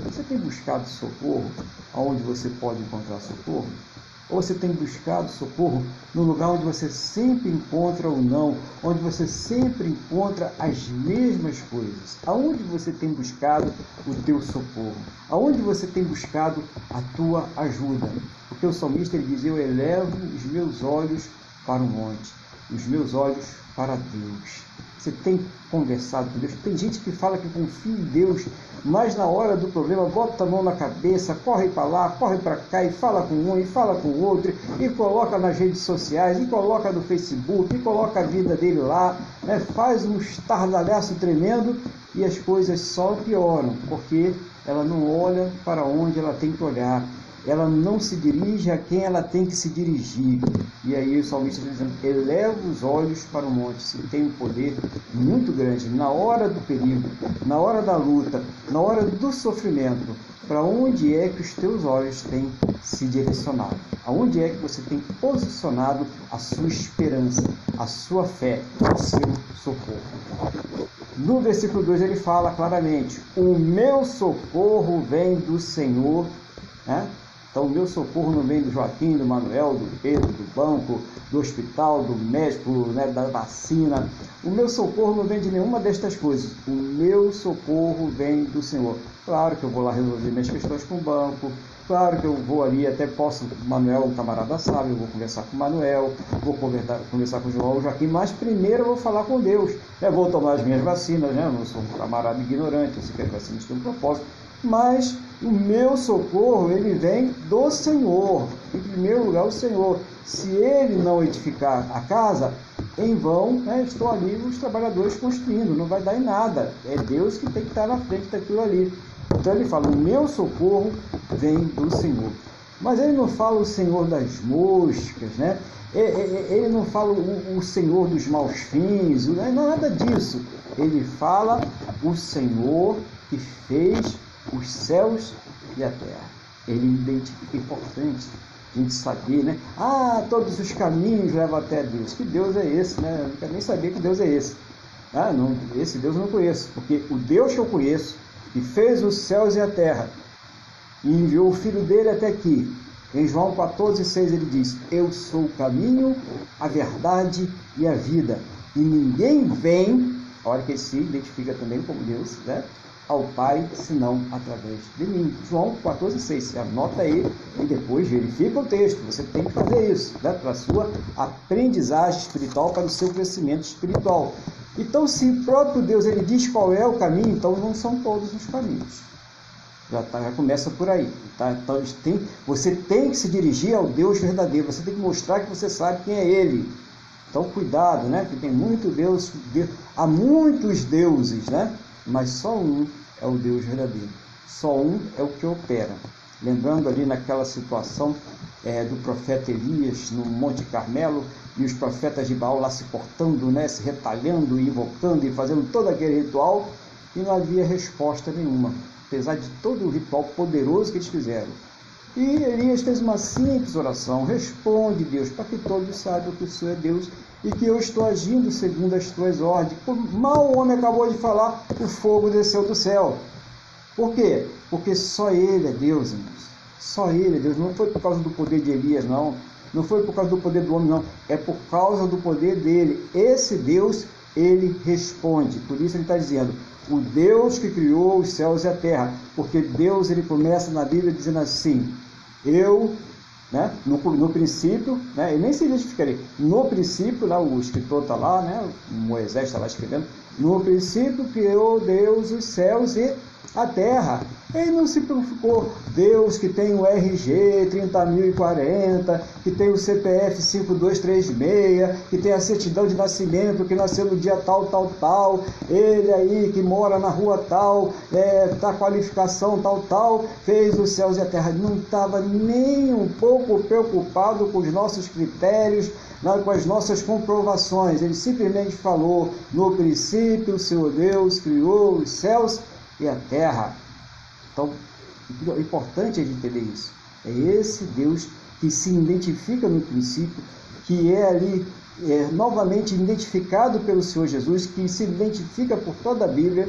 você tem buscado socorro aonde você pode encontrar socorro? Ou você tem buscado socorro no lugar onde você sempre encontra o não, onde você sempre encontra as mesmas coisas? Aonde você tem buscado o teu socorro? Aonde você tem buscado a tua ajuda? Porque o salmista ele diz: Eu elevo os meus olhos para o monte, os meus olhos para Deus. Você tem conversado com Deus. Tem gente que fala que confia em Deus, mas na hora do problema bota a mão na cabeça, corre para lá, corre para cá e fala com um e fala com o outro e coloca nas redes sociais e coloca no Facebook e coloca a vida dele lá, né? faz um estardalhaço tremendo e as coisas só pioram, porque ela não olha para onde ela tem que olhar ela não se dirige a quem ela tem que se dirigir. E aí o salmista está dizendo: eleva os olhos para o monte. Se tem um poder muito grande na hora do perigo, na hora da luta, na hora do sofrimento. Para onde é que os teus olhos têm se direcionado? Aonde é que você tem posicionado a sua esperança, a sua fé, o seu socorro? No versículo 2 ele fala claramente: O meu socorro vem do Senhor. Né? Então, o meu socorro não vem do Joaquim, do Manuel, do Pedro, do banco, do hospital, do médico, né, da vacina. O meu socorro não vem de nenhuma destas coisas. O meu socorro vem do Senhor. Claro que eu vou lá resolver minhas questões com o banco. Claro que eu vou ali, até posso, Manuel, um camarada sabe, eu vou conversar com o Manuel, vou conversar, conversar com o João, o Joaquim, mas primeiro eu vou falar com Deus. Eu vou tomar as minhas vacinas, né? Eu não sou um camarada ignorante, eu sei que as vacinas têm um propósito mas o meu socorro ele vem do Senhor. Em primeiro lugar, o Senhor. Se ele não edificar a casa, em vão né, estão ali os trabalhadores construindo, não vai dar em nada. É Deus que tem que estar na frente daquilo ali. Então ele fala: o meu socorro vem do Senhor. Mas ele não fala o Senhor das moscas, né? Ele não fala o Senhor dos maus fins, não é nada disso. Ele fala o Senhor que fez os céus e a terra. Ele identifica importante a gente saber, né? Ah, todos os caminhos levam até Deus. Que Deus é esse, né? Eu quero nem saber que Deus é esse. Ah, não, esse Deus eu não conheço, porque o Deus que eu conheço, que fez os céus e a terra, e enviou o Filho dele até aqui. Em João 14,6 ele diz: Eu sou o caminho, a verdade e a vida. E ninguém vem, a hora que ele se identifica também como Deus, né? Ao Pai, senão através de mim. João 14,6. Você anota aí e depois verifica o texto. Você tem que fazer isso né? para a sua aprendizagem espiritual, para o seu crescimento espiritual. Então, se o próprio Deus ele diz qual é o caminho, então não são todos os caminhos. Já, tá, já começa por aí. Tá? Então, tem, você tem que se dirigir ao Deus verdadeiro. Você tem que mostrar que você sabe quem é Ele. Então, cuidado, né? Porque tem muito Deus, Deus há muitos deuses, né? Mas só um é o Deus verdadeiro. Só um é o que opera. Lembrando ali naquela situação é, do profeta Elias no Monte Carmelo e os profetas de Baal lá se cortando, né, se retalhando, invocando e fazendo todo aquele ritual e não havia resposta nenhuma, apesar de todo o ritual poderoso que eles fizeram. E Elias fez uma simples oração: Responde, Deus, para que todos saibam que o Senhor é Deus e que eu estou agindo segundo as tuas ordens. Mal o homem acabou de falar, o fogo desceu do céu. Por quê? Porque só ele é Deus, irmãos. Só ele é Deus. Não foi por causa do poder de Elias, não. Não foi por causa do poder do homem, não. É por causa do poder dele. Esse Deus, ele responde. Por isso ele está dizendo: o Deus que criou os céus e a terra, porque Deus ele começa na Bíblia dizendo assim: eu, né, no, no princípio, né, ele nem se identificaria, no princípio, lá o escritor está lá, né, Moisés está lá escrevendo, no princípio criou Deus os céus e a terra. Ele não se preocupou. Deus que tem o RG 30.040, que tem o CPF 5236, que tem a certidão de nascimento, que nasceu no dia tal, tal, tal. Ele aí que mora na rua tal, é, tá qualificação tal, tal, fez os céus e a terra. Não estava nem um pouco preocupado com os nossos critérios, com as nossas comprovações. Ele simplesmente falou: no princípio, o Senhor Deus criou os céus e a terra. Então, é importante a gente entender isso. É esse Deus que se identifica no princípio, que é ali é, novamente identificado pelo Senhor Jesus, que se identifica por toda a Bíblia,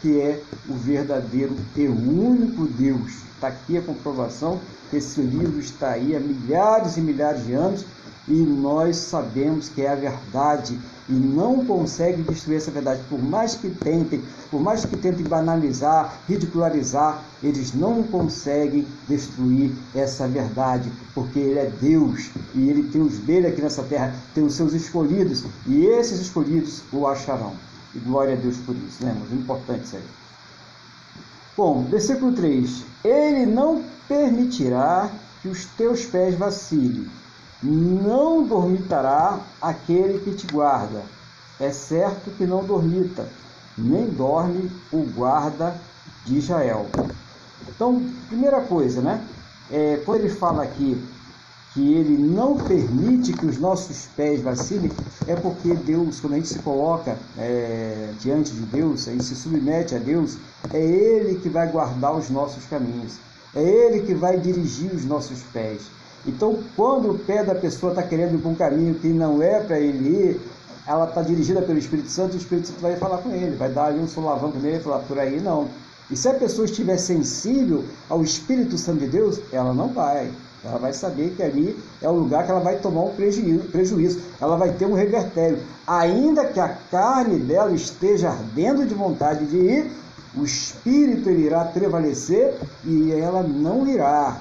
que é o verdadeiro e único Deus. Está aqui a comprovação que esse livro está aí há milhares e milhares de anos e nós sabemos que é a verdade e não conseguem destruir essa verdade. Por mais que tentem, por mais que tentem banalizar, ridicularizar, eles não conseguem destruir essa verdade, porque Ele é Deus e Ele tem os dele aqui nessa terra, tem os seus escolhidos e esses escolhidos o acharão. E glória a Deus por isso, né, irmãos? Importante isso aí. Bom, versículo 3: Ele não permitirá que os teus pés vacilem não dormitará aquele que te guarda. É certo que não dormita, nem dorme o guarda de Israel. Então, primeira coisa, né? É, quando ele fala aqui que ele não permite que os nossos pés vacilem, é porque Deus, quando a gente se coloca é, diante de Deus, a gente se submete a Deus, é Ele que vai guardar os nossos caminhos, é Ele que vai dirigir os nossos pés. Então, quando o pé da pessoa está querendo ir para um caminho que não é para ele ir, ela está dirigida pelo Espírito Santo, e o Espírito Santo vai falar com ele, vai dar ali um solavanco nele e falar, por aí não. E se a pessoa estiver sensível ao Espírito Santo de Deus, ela não vai. Ela vai saber que ali é o lugar que ela vai tomar um prejuízo, prejuízo. ela vai ter um revertério. Ainda que a carne dela esteja ardendo de vontade de ir, o Espírito irá prevalecer e ela não irá.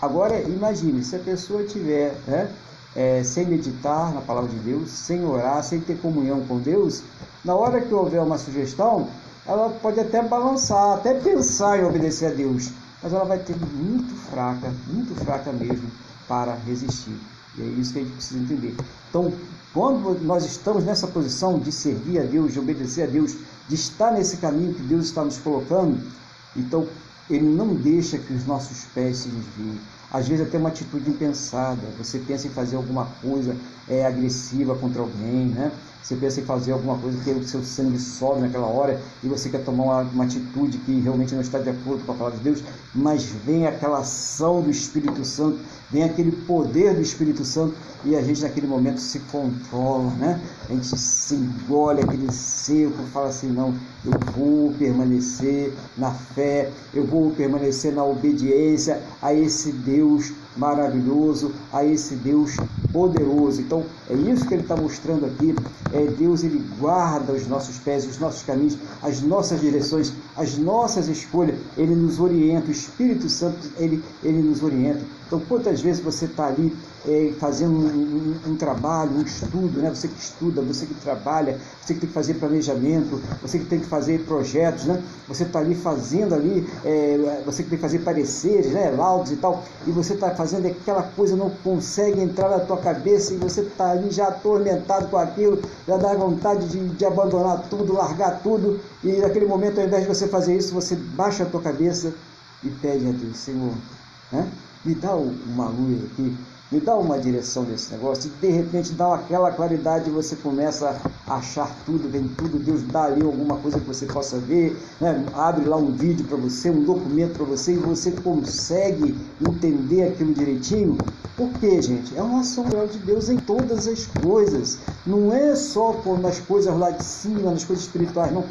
Agora, imagine, se a pessoa tiver né, é, sem meditar na palavra de Deus, sem orar, sem ter comunhão com Deus, na hora que houver uma sugestão, ela pode até balançar, até pensar em obedecer a Deus, mas ela vai ter muito fraca, muito fraca mesmo para resistir. E é isso que a gente precisa entender. Então, quando nós estamos nessa posição de servir a Deus, de obedecer a Deus, de estar nesse caminho que Deus está nos colocando, então ele não deixa que os nossos pés se desviem. Às vezes até uma atitude impensada. Você pensa em fazer alguma coisa é, agressiva contra alguém, né? Você pensa em fazer alguma coisa que o seu sangue sobe naquela hora e você quer tomar uma, uma atitude que realmente não está de acordo com a palavra de Deus, mas vem aquela ação do Espírito Santo, vem aquele poder do Espírito Santo e a gente naquele momento se controla, né? A gente se engole aquele seco, fala assim, não, eu vou permanecer na fé, eu vou permanecer na obediência a esse Deus maravilhoso, a esse Deus poderoso. Então, é isso que ele está mostrando aqui. É Deus, ele guarda os nossos pés, os nossos caminhos, as nossas direções, as nossas escolhas. Ele nos orienta. O Espírito Santo, ele, ele nos orienta. Então, quantas vezes você está ali é, fazendo um, um, um, trabalho, um estudo, né? você que estuda, você que trabalha, você que tem que fazer planejamento, você que tem que fazer projetos, né? você está ali fazendo ali, é, você que tem que fazer pareceres, né? laudos e tal, e você está fazendo aquela coisa, não consegue entrar na tua cabeça e você está ali já atormentado com aquilo, já dá vontade de, de abandonar tudo, largar tudo, e naquele momento, ao invés de você fazer isso, você baixa a tua cabeça e pede a Deus, Senhor, né? me dá uma luz aqui, me dá uma direção desse negócio, e de repente dá aquela claridade, você começa a achar tudo, vem tudo, Deus dá ali alguma coisa que você possa ver, né? abre lá um vídeo para você, um documento para você, e você consegue entender aquilo direitinho. Por quê, gente? É uma ação de Deus em todas as coisas, não é só nas coisas lá de cima, nas coisas espirituais, não.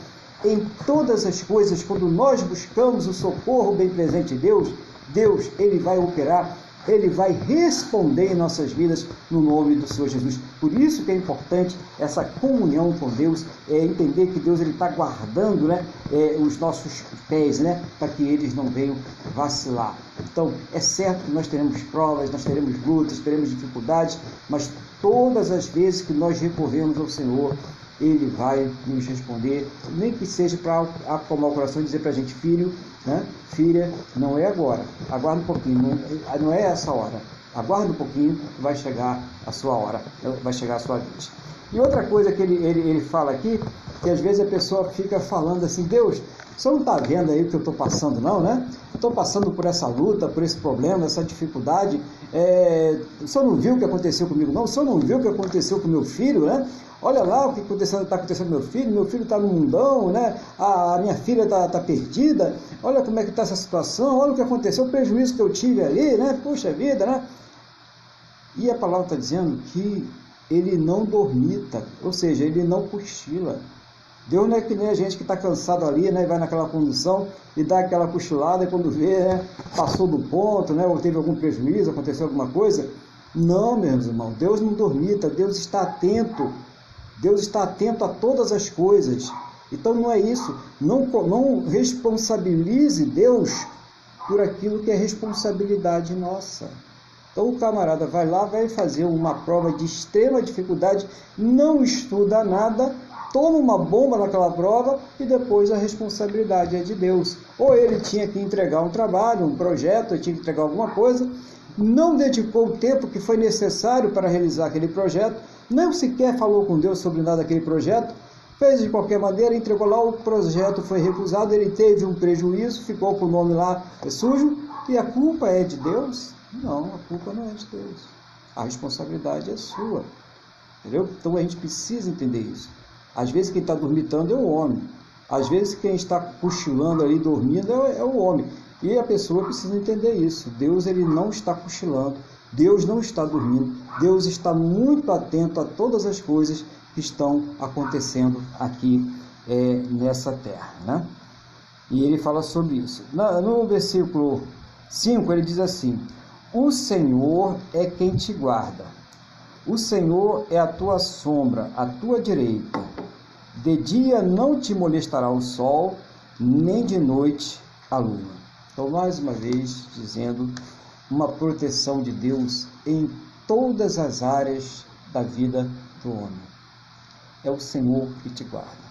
Em todas as coisas, quando nós buscamos o socorro bem presente de Deus, Deus ele vai operar Ele vai responder em nossas vidas no nome do Senhor Jesus. Por isso que é importante essa comunhão com Deus, é entender que Deus está guardando né, é, os nossos pés, né, para que eles não venham vacilar. Então, é certo que nós teremos provas, nós teremos lutas, teremos dificuldades, mas todas as vezes que nós recorremos ao Senhor, Ele vai nos responder, nem que seja para acalmar o coração e dizer para a gente, filho, né? filha, não é agora, aguarda um pouquinho, não, não é essa hora, aguarda um pouquinho, vai chegar a sua hora, vai chegar a sua vez. E outra coisa que ele, ele, ele fala aqui, que às vezes a pessoa fica falando assim, Deus, você não está vendo aí o que eu estou passando, não, né? Estou passando por essa luta, por esse problema, essa dificuldade. É... O senhor não viu o que aconteceu comigo, não? O senhor não viu o que aconteceu com meu filho, né? Olha lá o que está acontecendo, tá acontecendo com meu filho, meu filho está no mundão, né? A, minha filha está tá perdida, olha como é que está essa situação, olha o que aconteceu, o prejuízo que eu tive ali, né? Puxa vida, né? E a palavra está dizendo que ele não dormita, ou seja, ele não cochila. Deus não é que nem a gente que está cansado ali, né? Vai naquela condição e dá aquela cochilada e quando vê, né? Passou do ponto, né? Ou teve algum prejuízo, aconteceu alguma coisa. Não, meus irmãos, Deus não dormita, Deus está atento. Deus está atento a todas as coisas. Então não é isso. Não, não responsabilize Deus por aquilo que é responsabilidade nossa. Então o camarada vai lá, vai fazer uma prova de extrema dificuldade, não estuda nada toma uma bomba naquela prova e depois a responsabilidade é de Deus. Ou ele tinha que entregar um trabalho, um projeto, tinha que entregar alguma coisa, não dedicou o tempo que foi necessário para realizar aquele projeto, não sequer falou com Deus sobre nada daquele projeto, fez de qualquer maneira, entregou lá, o projeto foi recusado, ele teve um prejuízo, ficou com o nome lá sujo, e a culpa é de Deus? Não, a culpa não é de Deus. A responsabilidade é sua. Entendeu? Então a gente precisa entender isso. Às vezes quem está dormitando é o homem. Às vezes quem está cochilando ali, dormindo, é, é o homem. E a pessoa precisa entender isso. Deus ele não está cochilando. Deus não está dormindo. Deus está muito atento a todas as coisas que estão acontecendo aqui é, nessa terra. Né? E ele fala sobre isso. No versículo 5, ele diz assim: O Senhor é quem te guarda. O Senhor é a tua sombra, a tua direita. De dia não te molestará o sol, nem de noite a lua. Então, mais uma vez, dizendo uma proteção de Deus em todas as áreas da vida do homem. É o Senhor que te guarda.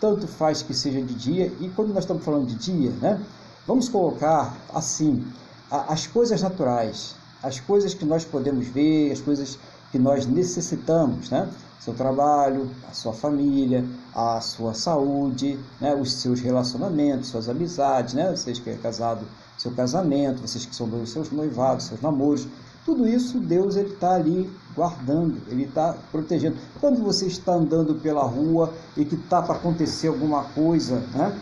Tanto faz que seja de dia, e quando nós estamos falando de dia, né? Vamos colocar assim as coisas naturais, as coisas que nós podemos ver, as coisas que nós necessitamos, né? seu trabalho, a sua família, a sua saúde, né, os seus relacionamentos, suas amizades, né, vocês que é casado, seu casamento, vocês que são seus noivados, seus namoros, tudo isso Deus ele está ali guardando, ele está protegendo. Quando você está andando pela rua e que está para acontecer alguma coisa, né,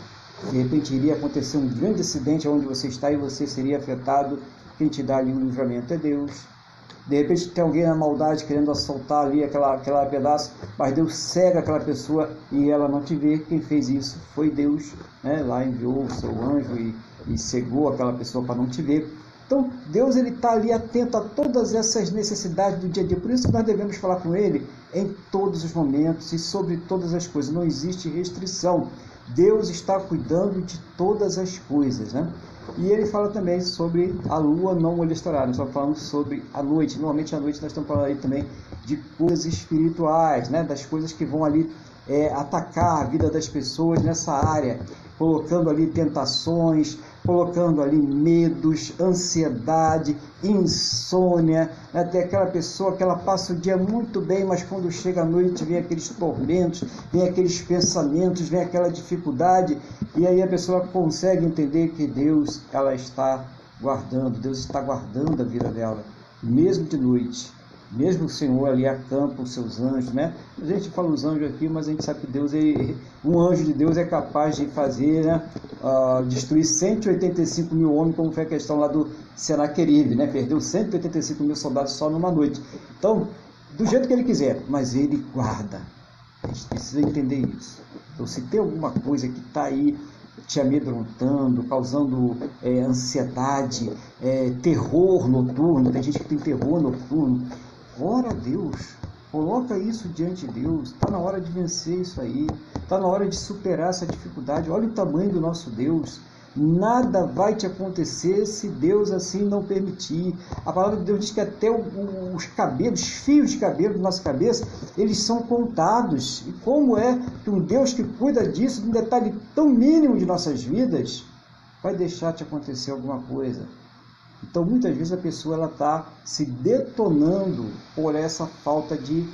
de repente iria acontecer um grande acidente onde você está e você seria afetado, quem te dá ali o livramento é Deus. De repente tem alguém na maldade querendo assaltar ali aquela, aquela pedaço, mas Deus cega aquela pessoa e ela não te vê. Quem fez isso foi Deus, né? lá enviou o seu anjo e, e cegou aquela pessoa para não te ver. Então Deus ele está ali atento a todas essas necessidades do dia a dia. Por isso que nós devemos falar com Ele em todos os momentos e sobre todas as coisas. Não existe restrição. Deus está cuidando de todas as coisas, né? E ele fala também sobre a lua não molestará. Nós estamos falando sobre a noite. Normalmente à noite nós estamos falando aí também de coisas espirituais, né? das coisas que vão ali é, atacar a vida das pessoas nessa área, colocando ali tentações, colocando ali medos, ansiedade, insônia, né? tem aquela pessoa que ela passa o dia muito bem, mas quando chega a noite vem aqueles tormentos, vem aqueles pensamentos, vem aquela dificuldade, e aí a pessoa consegue entender que Deus ela está guardando, Deus está guardando a vida dela, mesmo de noite. Mesmo o Senhor ali acampa os seus anjos, né? A gente fala os anjos aqui, mas a gente sabe que Deus, é, um anjo de Deus é capaz de fazer, né? Uh, destruir 185 mil homens, como foi a questão lá do Senaqueribe, né? Perdeu 185 mil soldados só numa noite. Então, do jeito que ele quiser, mas ele guarda. A gente precisa entender isso. Então, se tem alguma coisa que está aí te amedrontando, causando é, ansiedade, é, terror noturno. Tem gente que tem terror noturno. Ora a Deus, coloca isso diante de Deus. Está na hora de vencer isso aí. Está na hora de superar essa dificuldade. Olha o tamanho do nosso Deus. Nada vai te acontecer se Deus assim não permitir. A palavra de Deus diz que até os cabelos, os fios de cabelo da nossa cabeça, eles são contados. E como é que um Deus que cuida disso, de um detalhe tão mínimo de nossas vidas, vai deixar te acontecer alguma coisa? Então, muitas vezes a pessoa ela está se detonando por essa falta de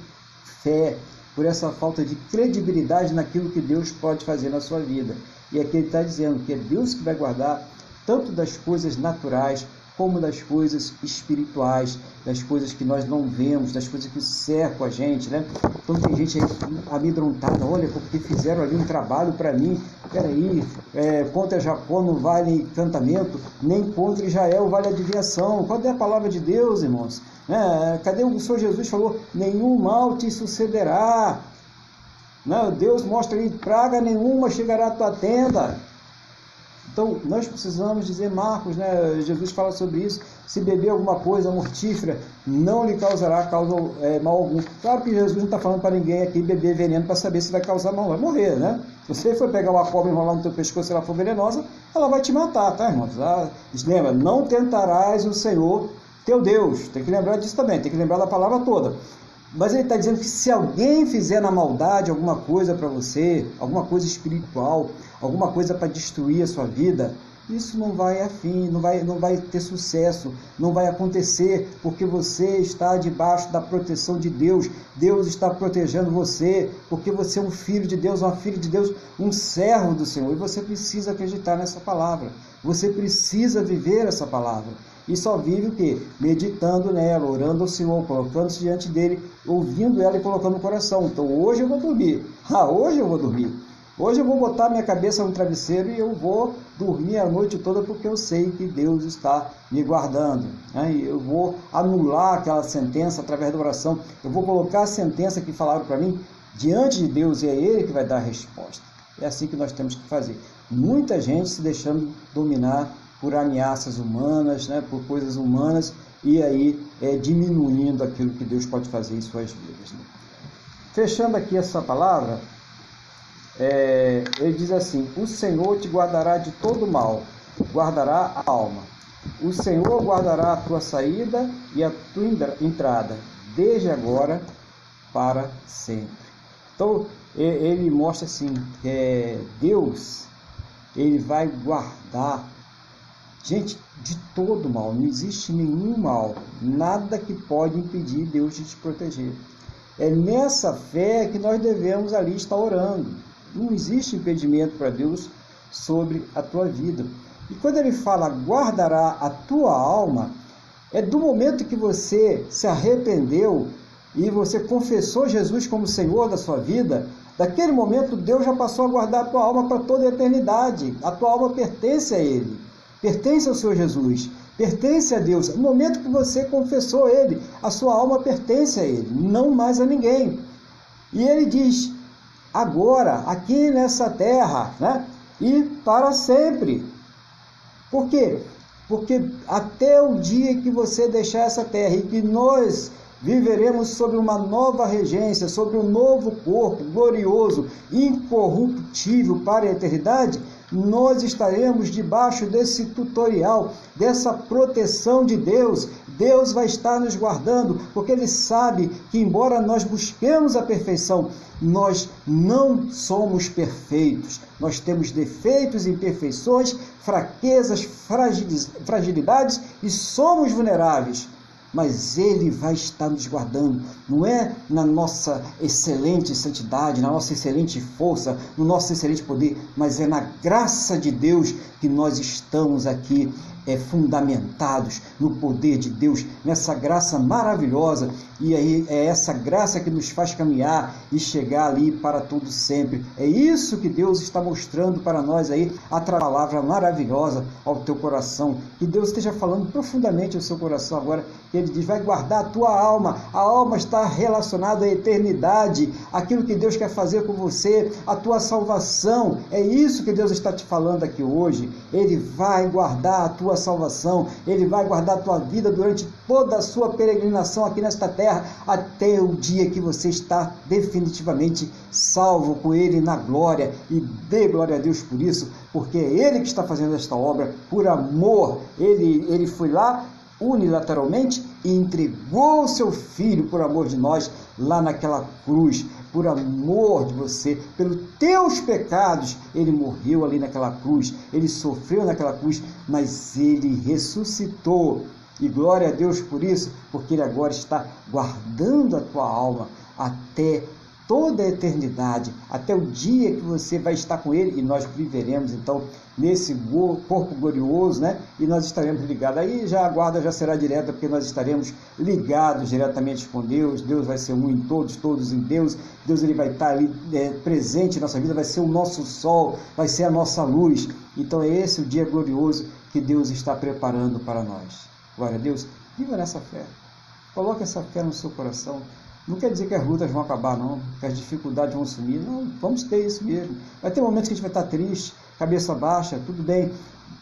fé, por essa falta de credibilidade naquilo que Deus pode fazer na sua vida. E aqui ele está dizendo que é Deus que vai guardar tanto das coisas naturais como das coisas espirituais, das coisas que nós não vemos, das coisas que cercam a gente, né? Então tem gente aí amedrontada, olha, porque fizeram ali um trabalho para mim, peraí, é, contra Jacó não vale encantamento, nem contra Israel vale adivinhação. Cadê a palavra de Deus, irmãos? É, cadê o Senhor Jesus falou, nenhum mal te sucederá, não, Deus mostra aí, praga nenhuma chegará à tua tenda. Então, nós precisamos dizer, Marcos, né, Jesus fala sobre isso, se beber alguma coisa mortífera, não lhe causará causa, é, mal algum. Claro que Jesus não está falando para ninguém aqui beber veneno para saber se vai causar mal, vai morrer, né? Se você for pegar uma cobra e enrolar no teu pescoço se ela for venenosa, ela vai te matar, tá, irmãos? Ah, lembra, não tentarás o Senhor teu Deus. Tem que lembrar disso também, tem que lembrar da palavra toda. Mas ele está dizendo que se alguém fizer na maldade alguma coisa para você, alguma coisa espiritual, alguma coisa para destruir a sua vida, isso não vai afim, não vai, não vai ter sucesso, não vai acontecer, porque você está debaixo da proteção de Deus. Deus está protegendo você, porque você é um filho de Deus, uma filha de Deus, um servo do Senhor. E você precisa acreditar nessa palavra. Você precisa viver essa palavra e só vive o quê? Meditando nela, orando ao Senhor, colocando-se diante dele, ouvindo ela e colocando no coração. Então hoje eu vou dormir. Ah, hoje eu vou dormir. Hoje eu vou botar minha cabeça no travesseiro e eu vou dormir a noite toda porque eu sei que Deus está me guardando. Né? Eu vou anular aquela sentença através da oração. Eu vou colocar a sentença que falaram para mim diante de Deus e é Ele que vai dar a resposta. É assim que nós temos que fazer. Muita gente se deixando dominar por ameaças humanas, né, por coisas humanas, e aí é, diminuindo aquilo que Deus pode fazer em suas vidas. Né? Fechando aqui essa palavra, é, ele diz assim: O Senhor te guardará de todo mal, guardará a alma. O Senhor guardará a tua saída e a tua entrada, desde agora para sempre. Então, ele mostra assim: é, Deus, ele vai guardar Gente, de todo mal, não existe nenhum mal, nada que pode impedir Deus de te proteger. É nessa fé que nós devemos ali estar orando. Não existe impedimento para Deus sobre a tua vida. E quando ele fala guardará a tua alma, é do momento que você se arrependeu e você confessou Jesus como Senhor da sua vida, daquele momento Deus já passou a guardar a tua alma para toda a eternidade. A tua alma pertence a Ele pertence ao Senhor Jesus, pertence a Deus. No momento que você confessou Ele, a sua alma pertence a Ele, não mais a ninguém. E Ele diz: agora, aqui nessa terra, né? E para sempre. Por quê? Porque até o dia que você deixar essa terra e que nós viveremos sobre uma nova regência, sobre um novo corpo glorioso, incorruptível para a eternidade, nós estaremos debaixo desse tutorial, dessa proteção de Deus. Deus vai estar nos guardando, porque Ele sabe que, embora nós busquemos a perfeição, nós não somos perfeitos. Nós temos defeitos, imperfeições, fraquezas, fragilidades e somos vulneráveis mas Ele vai estar nos guardando. Não é na nossa excelente santidade, na nossa excelente força, no nosso excelente poder, mas é na graça de Deus que nós estamos aqui é, fundamentados no poder de Deus, nessa graça maravilhosa E aí é essa graça que nos faz caminhar e chegar ali para todo sempre. É isso que Deus está mostrando para nós aí, a palavra maravilhosa ao teu coração. Que Deus esteja falando profundamente ao seu coração agora. Que Ele diz: vai guardar a tua alma. A alma está relacionada à eternidade, aquilo que Deus quer fazer com você, a tua salvação. É isso que Deus está te falando aqui hoje. Ele vai guardar a tua salvação, Ele vai guardar a tua vida durante toda a sua peregrinação aqui nesta terra, até o dia que você está definitivamente salvo com Ele na glória. E dê glória a Deus por isso, porque é Ele que está fazendo esta obra por amor. Ele, ele foi lá unilateralmente e entregou o seu filho por amor de nós lá naquela cruz, por amor de você, pelos teus pecados, ele morreu ali naquela cruz, ele sofreu naquela cruz, mas ele ressuscitou. E glória a Deus por isso, porque ele agora está guardando a tua alma até toda a eternidade, até o dia que você vai estar com Ele e nós viveremos então nesse corpo glorioso, né? E nós estaremos ligados. Aí já a guarda já será direta, porque nós estaremos ligados diretamente com Deus. Deus vai ser um em todos, todos em Deus. Deus ele vai estar ali é, presente em nossa vida, vai ser o nosso sol, vai ser a nossa luz. Então é esse o dia glorioso que Deus está preparando para nós. Glória a Deus. Viva nessa fé. Coloque essa fé no seu coração. Não quer dizer que as lutas vão acabar, não, que as dificuldades vão sumir. Não, vamos ter isso mesmo. Vai ter momentos que a gente vai estar triste, cabeça baixa, tudo bem.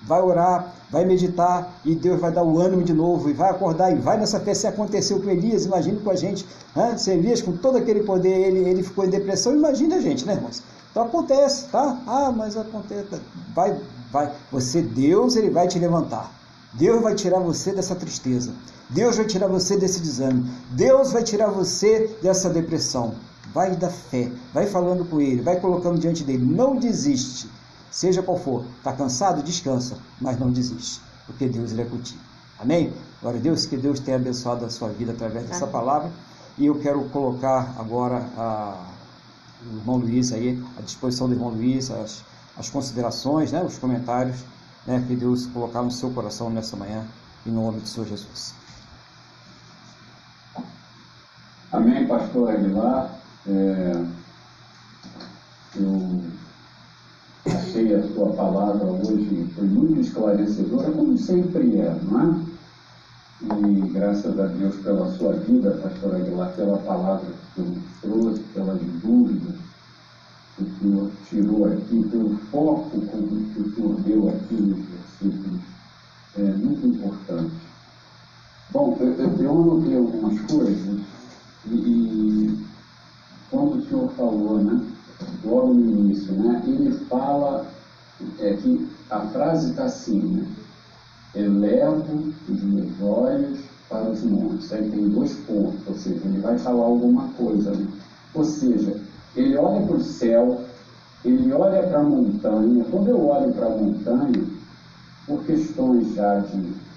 Vai orar, vai meditar e Deus vai dar o ânimo de novo e vai acordar e vai nessa fé. Se aconteceu com Elias, imagine com a gente. Né? Se Elias, com todo aquele poder, ele, ele ficou em depressão, imagine a gente, né, irmãos? Então acontece, tá? Ah, mas acontece. Vai, vai. Você, Deus, ele vai te levantar. Deus vai tirar você dessa tristeza. Deus vai tirar você desse desânimo. Deus vai tirar você dessa depressão. Vai da fé, vai falando com Ele, vai colocando diante dele. Não desiste, seja qual for. Está cansado? Descansa, mas não desiste, porque Deus ele é contigo. Amém? Glória a Deus, que Deus tenha abençoado a sua vida através dessa palavra. E eu quero colocar agora a, o irmão Luiz aí, à disposição do irmão Luiz, as, as considerações, né, os comentários né, que Deus colocar no seu coração nessa manhã, em nome do Senhor Jesus. Amém, pastor Aguilar. É, eu achei a sua palavra hoje, foi muito esclarecedora, como sempre é, não é? E graças a Deus pela sua vida, pastor Aguilar, pela palavra que o trouxe, pelas dúvidas que o Senhor tirou aqui, pelo foco que o Senhor deu aqui nos versículos, é muito importante. Bom, eu, eu anotei algumas coisas e, e quando o Senhor falou, né, logo no início, né, ele fala é, que a frase está assim, né, elevo os meus olhos para os montes. Aí tem dois pontos, ou seja, ele vai falar alguma coisa. Né? Ou seja, ele olha para o céu, ele olha para a montanha. Quando eu olho para a montanha, por questões já de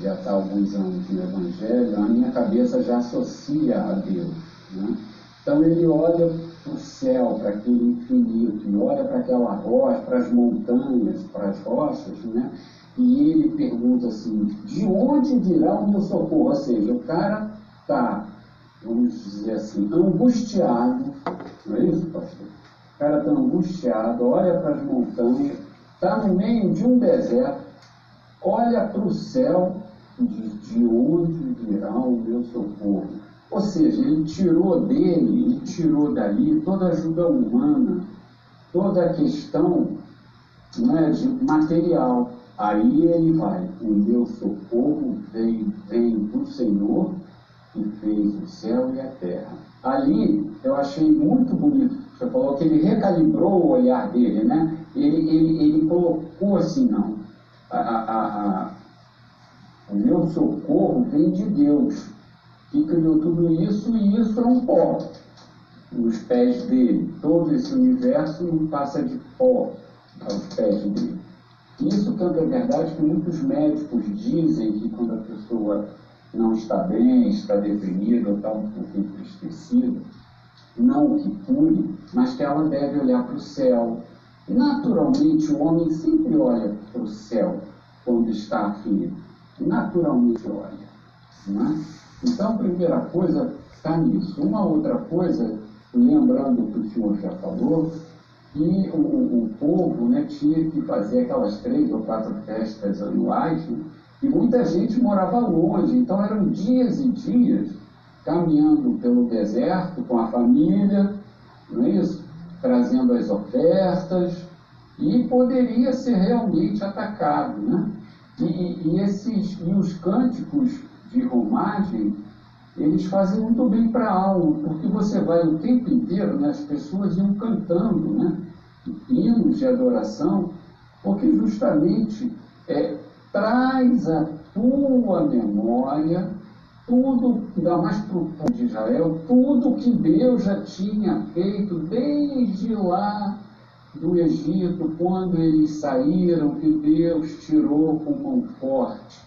já está alguns anos no Evangelho, a minha cabeça já associa a Deus. Né? Então ele olha para o céu, para aquele infinito, e olha para aquela rocha, para as montanhas, para as rochas, né? e ele pergunta assim, de onde virá o meu socorro? Ou seja, o cara está vamos dizer assim, angustiado, não é isso, pastor? O cara está angustiado, olha para as montanhas, está no meio de um deserto, olha para o céu e diz: De onde virá o meu socorro? Ou seja, ele tirou dele, ele tirou dali toda a ajuda humana, toda a questão né, de material. Aí ele vai, o meu socorro vem, vem do Senhor que fez o céu e a terra. Ali eu achei muito bonito. Você falou que ele recalibrou o olhar dele, né? Ele, ele, ele colocou assim, não. A, a, a, o meu socorro vem de Deus, que tudo isso e isso é um pó nos pés dele. Todo esse universo não passa de pó aos pés dele. Isso tanto é verdade que muitos médicos dizem que quando a pessoa não está bem, está deprimido, está um pouco entristecido, não que cure, mas que ela deve olhar para o céu. Naturalmente, o homem sempre olha para o céu quando está aflito. Naturalmente olha. Não é? Então, a primeira coisa está nisso. Uma outra coisa, lembrando o que o senhor já falou, que o, o, povo né, tinha que fazer aquelas três ou quatro festas anuais, né, e muita gente morava longe, então eram dias e dias caminhando pelo deserto com a família, não é isso? Trazendo as ofertas, e poderia ser realmente atacado. Né? E, e, esses, e os cânticos de romagem, eles fazem muito bem para a alma, porque você vai o tempo inteiro, né, as pessoas iam cantando né, hinos de adoração, porque justamente é, traz a tua memória tudo, ainda mais para o povo de Israel, tudo que Deus já tinha feito desde lá do Egito, quando eles saíram, que Deus tirou com mão forte.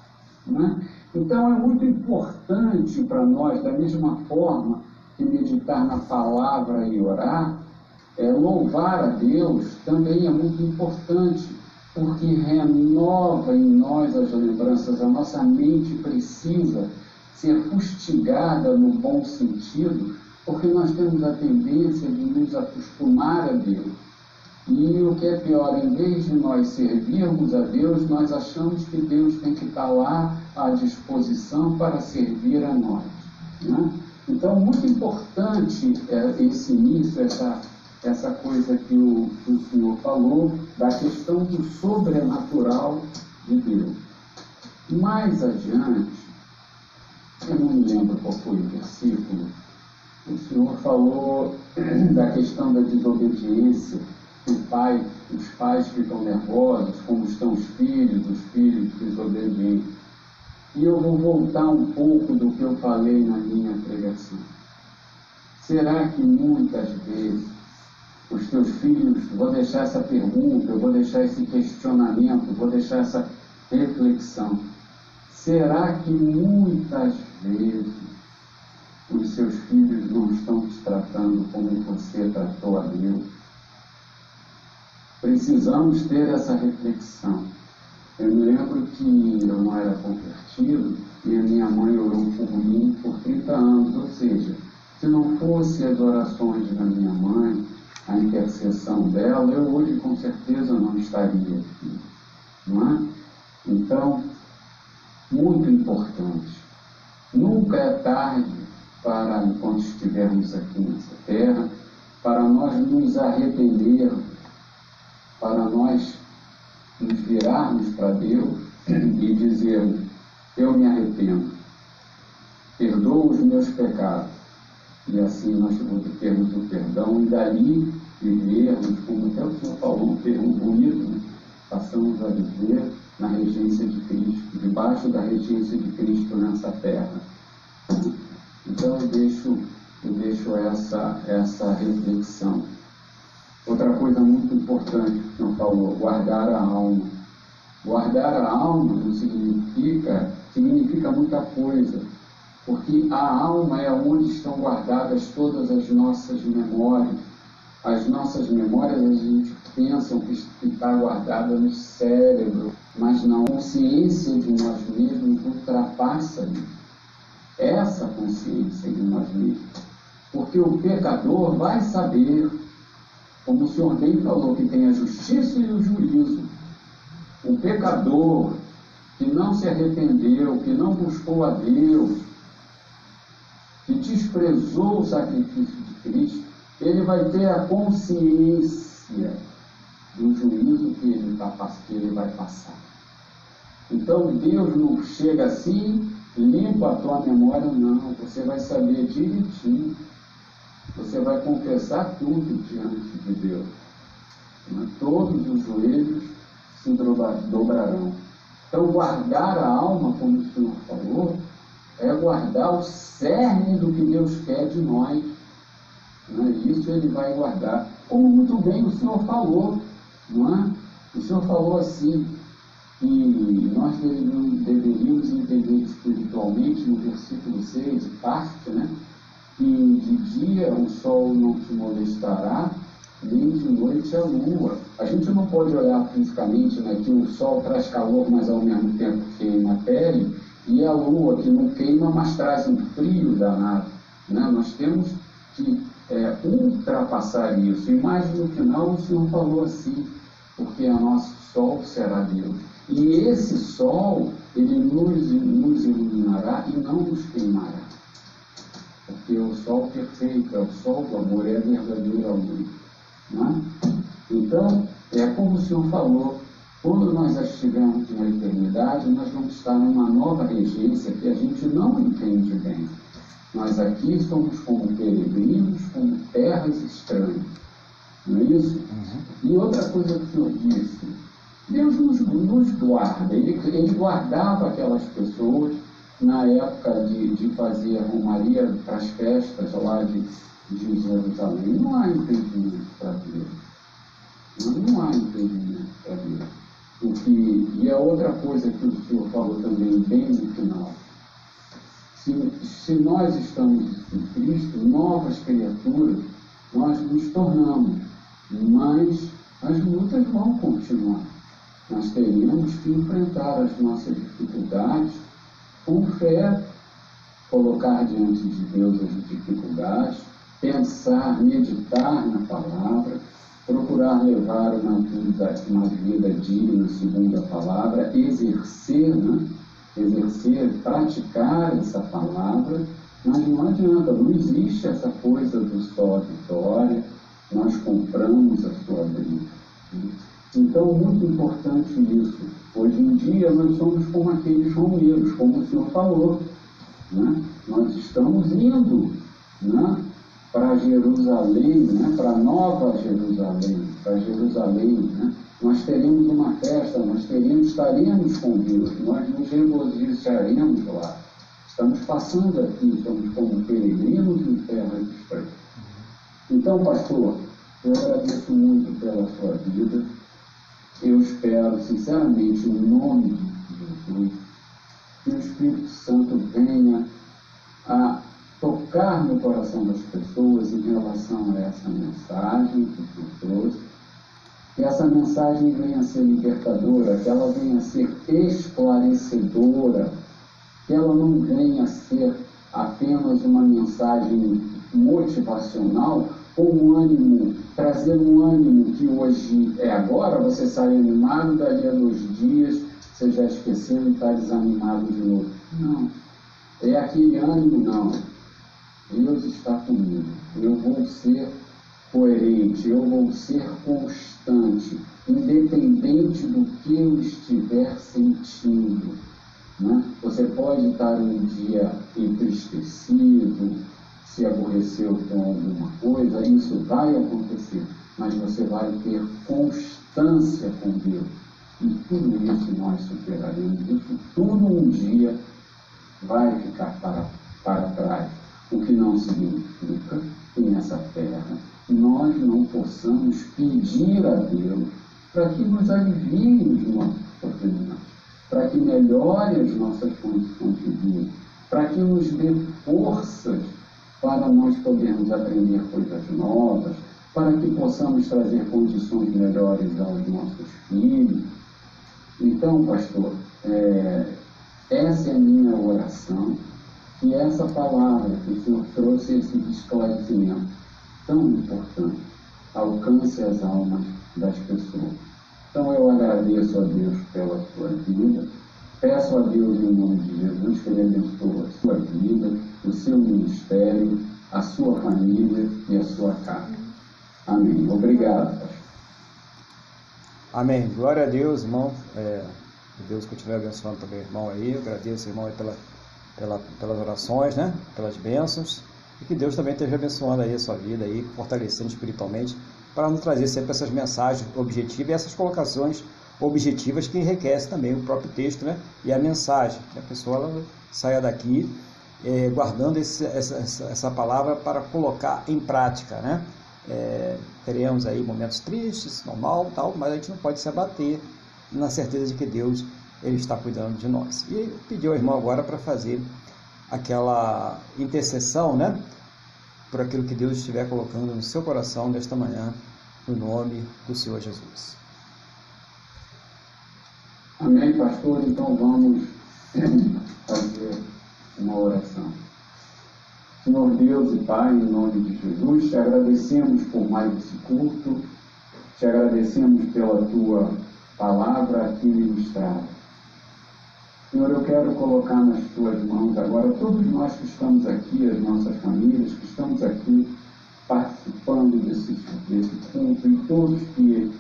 Né? Então é muito importante para nós, da mesma forma que meditar na palavra e orar, é, louvar a Deus também é muito importante, porque renova em nós as lembranças, a nossa mente precisa ser fustigada no bom sentido, porque nós temos a tendência de nos acostumar a Deus. E o que é pior, em vez de nós servirmos a Deus, nós achamos que Deus tem que estar lá à disposição para servir a nós. Né? Então, muito importante é esse início, essa, essa coisa que o, que o senhor falou, da questão do sobrenatural de Deus. Mais adiante, eu não me lembro qual foi o versículo, o senhor falou (clears throat) da questão da desobediência o pai, os pais ficam nervosos, como estão os filhos, os filhos desobedientes. E eu vou voltar um pouco do que eu falei na minha pregação. Será que muitas vezes os teus filhos, vou deixar essa pergunta, eu vou deixar esse questionamento, vou deixar essa reflexão. Será que muitas vezes os seus filhos não estão te tratando como você tratou a Deus? Precisamos ter essa reflexão. Eu me lembro que eu não era convertido e a minha mãe orou por mim por 30 anos, ou seja, se não fosse as orações da minha mãe, a intercessão dela, eu hoje com certeza não estaria aqui. Não é? Então, muito importante. Nunca é tarde para, enquanto estivermos aqui nessa terra, para nós nos arrependermos para nós nos virarmos para Deus e dizermos: Eu me arrependo, perdoo os meus pecados. E assim nós termos o perdão e dali vivermos, como até o Senhor falou, um termo bonito, né? passamos a viver na regência de Cristo, debaixo da regência de Cristo nessa terra. Então eu deixo, eu deixo essa, essa reflexão. Outra coisa muito importante que o senhor falou, guardar a alma. Guardar a alma não significa, significa muita coisa, porque a alma é onde estão guardadas todas as nossas memórias. As nossas memórias a gente pensa que está guardada no cérebro, mas na consciência de nós mesmos ultrapassa. Essa consciência de nós mesmos. Porque o pecador vai saber como o Senhor bem falou, que tem a justiça e o juízo. O pecador que não se arrependeu, que não buscou a Deus, que desprezou o sacrifício de Cristo, ele vai ter a consciência do juízo que ele, tá, que ele vai passar. Então Deus não chega assim, limpa a tua memória, não. Você vai saber direitinho você vai confessar tudo diante de Deus. Todos os joelhos se dobrarão. Então, guardar a alma, como o Senhor falou, é guardar o cerne do que Deus quer de nós. Né? Isso ele vai guardar. Como muito bem o Senhor falou, não é? O Senhor falou assim, que nós deveríamos entender espiritualmente no versículo 6, parte, né? Que de dia o sol não te molestará, nem de noite a lua. A gente não pode olhar fisicamente né, que o sol traz calor, mas ao mesmo tempo queima a pele, e a lua que não queima, mas traz um frio danado. Né? Nós temos que é, ultrapassar isso. E mais no final o Senhor falou assim, porque o nosso sol será Deus. E esse sol, ele nos, nos iluminará e não nos queimará. Amor, é a verdadeira luz. Né? Então, é como o Senhor falou, quando nós estivermos na eternidade, nós vamos estar numa nova regência que a gente não entende bem. Nós aqui somos como peregrinos, como terras estranhas. Não é isso? Uhum. E outra coisa que o Senhor disse, Deus nos, nos guarda. Ele, ele, guardava aquelas pessoas na época de, de fazer a romaria para as festas lá de, Jerusalém. Não há impedimento para Deus. Não, há impedimento para Deus. O que, e a outra coisa que o Senhor falou também bem no final. Se, se nós estamos em Cristo, novas criaturas, nós nos tornamos, mas as lutas vão continuar. Nós teremos que enfrentar as nossas dificuldades com fé, colocar diante de Deus as dificuldades, pensar, meditar na palavra, procurar levar uma vida, uma vida digna segundo a palavra, exercer, né? exercer, praticar essa palavra, mas não adianta, não existe essa coisa do só vitória, nós compramos a sua briga. Então, muito importante isso. Hoje em dia, nós somos como aqueles romeiros, como o senhor falou. Né? Nós estamos indo né? Para Jerusalém, né? para Nova Jerusalém, para Jerusalém. Né? Nós teremos uma festa, nós teremos, estaremos com Deus, nós nos regozijaremos lá. Estamos passando aqui, somos como peregrinos em terra estranha. Então, pastor, eu agradeço muito pela sua vida. Eu espero, sinceramente, no nome de Jesus, que o Espírito Santo venha a tocar no coração das pessoas em relação a essa mensagem que tu trouxe, que essa mensagem venha a ser libertadora, que ela venha a ser esclarecedora, que ela não venha a ser apenas uma mensagem motivacional, com um ânimo, trazer um ânimo que hoje é agora, você sai animado, dali a dois dias você já esqueceu e está desanimado de novo. Não. É aquele ânimo, não. Deus está comigo. Eu vou ser coerente, eu vou ser constante, independente do que eu estiver sentindo. Né? Você pode estar um dia entristecido, se aborreceu com alguma coisa, isso vai acontecer, mas você vai ter constância com Deus. E tudo isso nós superaremos. Isso tudo um dia vai ficar para, para trás. O que não significa que nessa terra nós não possamos pedir a Deus para que nos alivie os nossos sofrimentos, para que melhore as nossas condições de vida, para que nos dê forças para nós podermos aprender coisas novas, para que possamos trazer condições melhores aos nossos filhos. Então, pastor, é, essa é a minha oração que essa palavra que o Senhor trouxe, esse esclarecimento tão importante, alcance as almas das pessoas. Então eu agradeço a Deus pela sua vida, peço a Deus em nome de Jesus que Ele abençoe a sua vida, o seu ministério, a sua família e a sua casa. Amém. Obrigado, pastor. Amém. Glória a Deus, irmão. É, que Deus continue abençoando também irmão aí. Eu agradeço, irmão, pela pela, pelas orações, né? pelas bênçãos, e que Deus também esteja abençoando aí a sua vida, aí, fortalecendo espiritualmente, para nos trazer sempre essas mensagens objetivas e essas colocações objetivas que enriquecem também o próprio texto né? e a mensagem, que a pessoa ela saia daqui é, guardando esse, essa, essa palavra para colocar em prática. Né? É, teremos aí momentos tristes, normal, tal, mas a gente não pode se abater na certeza de que Deus ele está cuidando de nós. E pediu ao irmão agora para fazer aquela intercessão, né? Por aquilo que Deus estiver colocando no seu coração nesta manhã, no nome do Senhor Jesus. Amém, pastor. Então vamos (clears throat) fazer uma oração. Senhor Deus e Pai, em nome de Jesus, te agradecemos por mais esse culto, te agradecemos pela tua palavra aqui ministrada. Senhor, eu quero colocar nas tuas mãos agora todos nós que estamos aqui, as nossas famílias, que estamos aqui participando desse, desse culto e todos que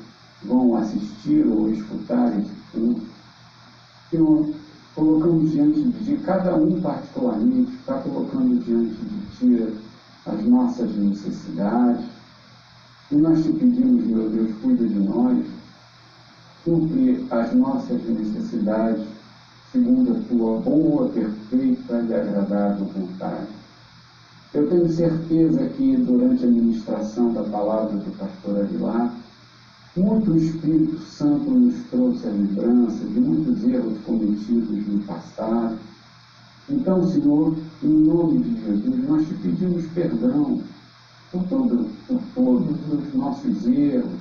vão assistir ou escutar esse culto. Senhor, colocamos diante de cada um particularmente, está colocando diante de Ti as nossas necessidades. E nós te pedimos, meu Deus, cuida de nós, cumpre as nossas necessidades segundo a tua boa, perfeita e agradável vontade. Eu tenho certeza que durante a ministração da palavra do pastor Aguilar, muito Espírito Santo nos trouxe a lembrança de muitos erros cometidos no passado. Então, Senhor, em nome de Jesus, nós te pedimos perdão por, todo, por todos os nossos erros,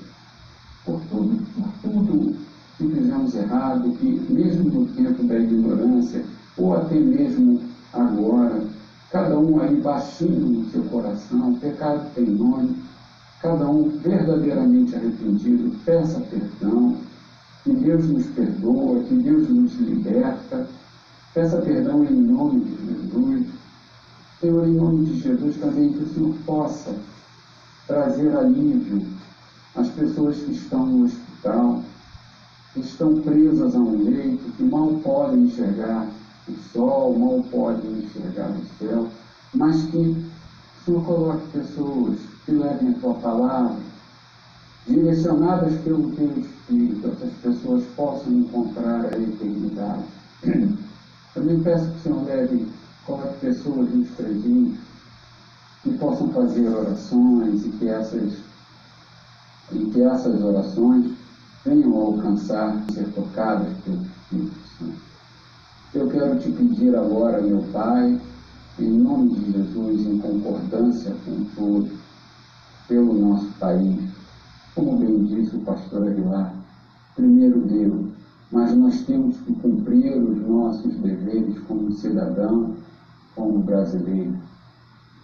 por tudo, por tudo que fizemos errado, que mesmo no tempo da ignorância, ou até mesmo agora, cada um aí baixinho no seu coração, pecado tem nome, cada um verdadeiramente arrependido, peça perdão, que Deus nos perdoa, que Deus nos liberta, peça perdão em nome de Jesus. Senhor, em nome de Jesus também que o Senhor possa trazer alívio às pessoas que estão no hospital, estão presas a um leito, que mal podem enxergar o sol, mal podem enxergar o céu, mas que o Senhor coloque pessoas que levem a tua palavra, direcionadas pelo teu Espírito, essas pessoas possam encontrar a eternidade. (clears throat) Também peço que o Senhor leve, coloque pessoas nos presídios, que possam fazer orações e que essas, e que essas orações venham alcançar, ser tocadas pelo Espírito Santo. Eu quero te pedir agora, meu Pai, em nome de Jesus, em concordância com todos, pelo nosso país. Como bem disse o pastor Aguilar, primeiro Deus, mas nós temos que cumprir os nossos deveres como cidadão, como brasileiro.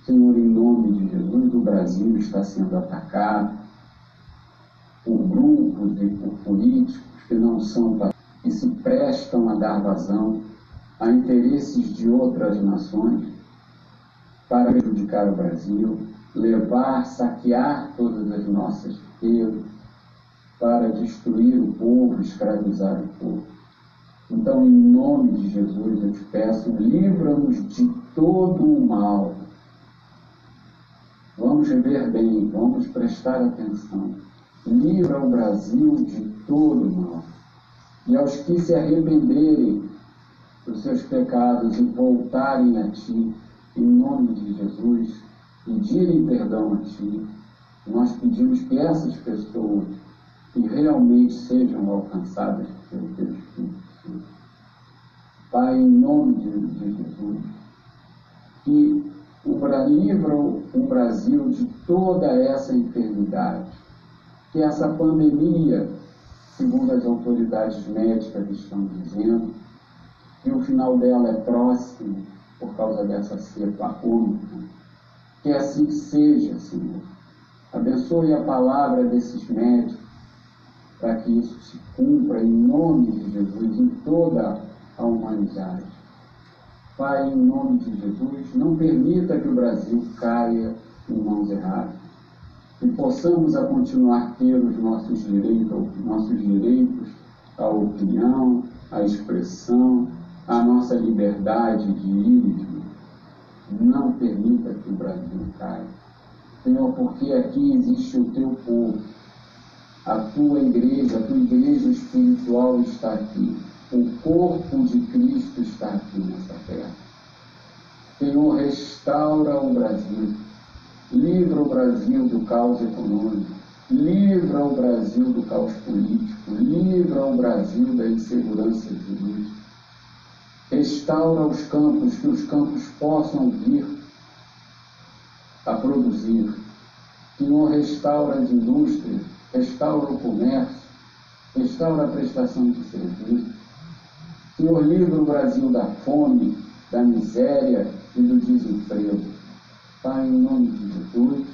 Senhor, em nome de Jesus, o Brasil está sendo atacado por grupos e por políticos que não são que se prestam a dar vazão a interesses de outras nações para prejudicar o Brasil, levar, saquear todas as nossas riquezas, para destruir o povo, escravizar o povo. Então, em nome de Jesus, eu te peço, livra-nos de todo o mal. Vamos ver bem, vamos prestar atenção. Livra o Brasil de todo mal. E aos que se arrependerem dos seus pecados e voltarem a Ti, em nome de Jesus, pedirem perdão a Ti, nós pedimos que essas pessoas que realmente sejam alcançadas pelo Teu Espírito Santo. Pai, em nome de, de Jesus, que o, livra o Brasil de toda essa enfermidade, que essa pandemia, segundo as autoridades médicas estão dizendo, que o final dela é próximo por causa dessa cepa única. Que assim seja, Senhor. Abençoe a palavra desses médicos para que isso se cumpra em nome de Jesus em toda a humanidade. Pai, em nome de Jesus, não permita que o Brasil caia em mãos erradas. E possamos a continuar ter os nossos direitos, nossos direitos à opinião, à expressão, à nossa liberdade de ir e de vir. Não permita que o Brasil caia. Senhor, porque aqui existe o teu povo, a tua igreja, a tua igreja espiritual está aqui. O corpo de Cristo está aqui nessa terra. Senhor, restaura o Brasil. Livra o Brasil do caos econômico. Livra o Brasil do caos político. Livra o Brasil da insegurança jurídica. Restaura os campos, que os campos possam vir a produzir. Senhor, restaura as indústrias restaura o comércio, restaura a prestação de serviço. Senhor livra o Brasil da fome, da miséria e do desemprego. Pai, em nome de Jesus,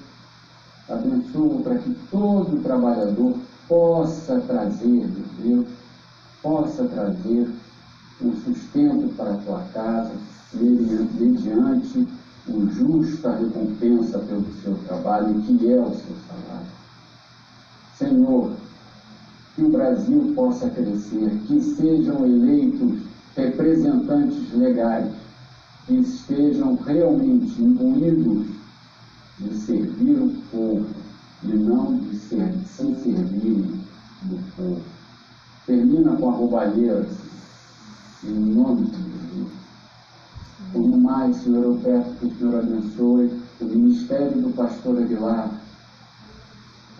abençoa para que todo trabalhador possa trazer de Deus, possa trazer um sustento para a tua casa, mediante o justa recompensa pelo seu trabalho, que é o seu salário. Senhor, que o Brasil possa crescer, que sejam eleitos representantes legais, que estejam realmente imbuídos de servir o povo e não de ser, se servirem do povo. Termina com a roubalheira, em nome de Jesus. Por mais, Senhor, eu peço que o Senhor abençoe o ministério do pastor Aguilar,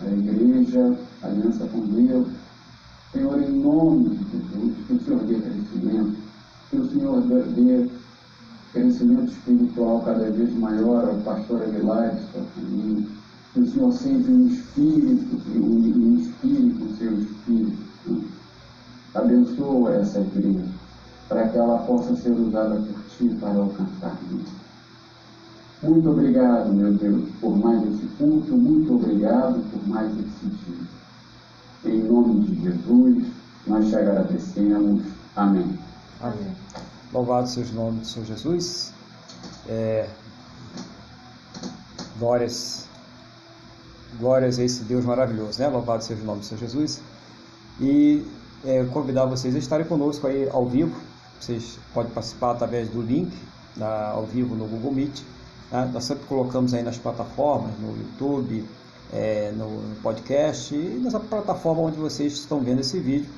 a igreja, a aliança com Deus. Senhor, em nome de Jesus, que o Senhor dê crescimento, que o Senhor dê crescimento espiritual cada vez maior ao pastor Aguilar e. Que o Senhor sempre inspire, inspire com o seu espírito. Abençoa essa igreja, para que ela possa ser usada por ti para alcançar isso. Muito obrigado, meu Deus, por mais esse culto, muito obrigado por mais esse dia. Em nome de Jesus, nós te agradecemos. Amém. Amém. Louvado seja o nome do Senhor Jesus. É, glórias, glórias a esse Deus maravilhoso, né? Louvado seja o nome do Senhor Jesus. E é, convidar vocês a estarem conosco aí ao vivo. Vocês podem participar através do link na, ao vivo no Google Meet. Né? Nós sempre colocamos aí nas plataformas, no YouTube, é, no, podcast e nessa plataforma onde vocês estão vendo esse vídeo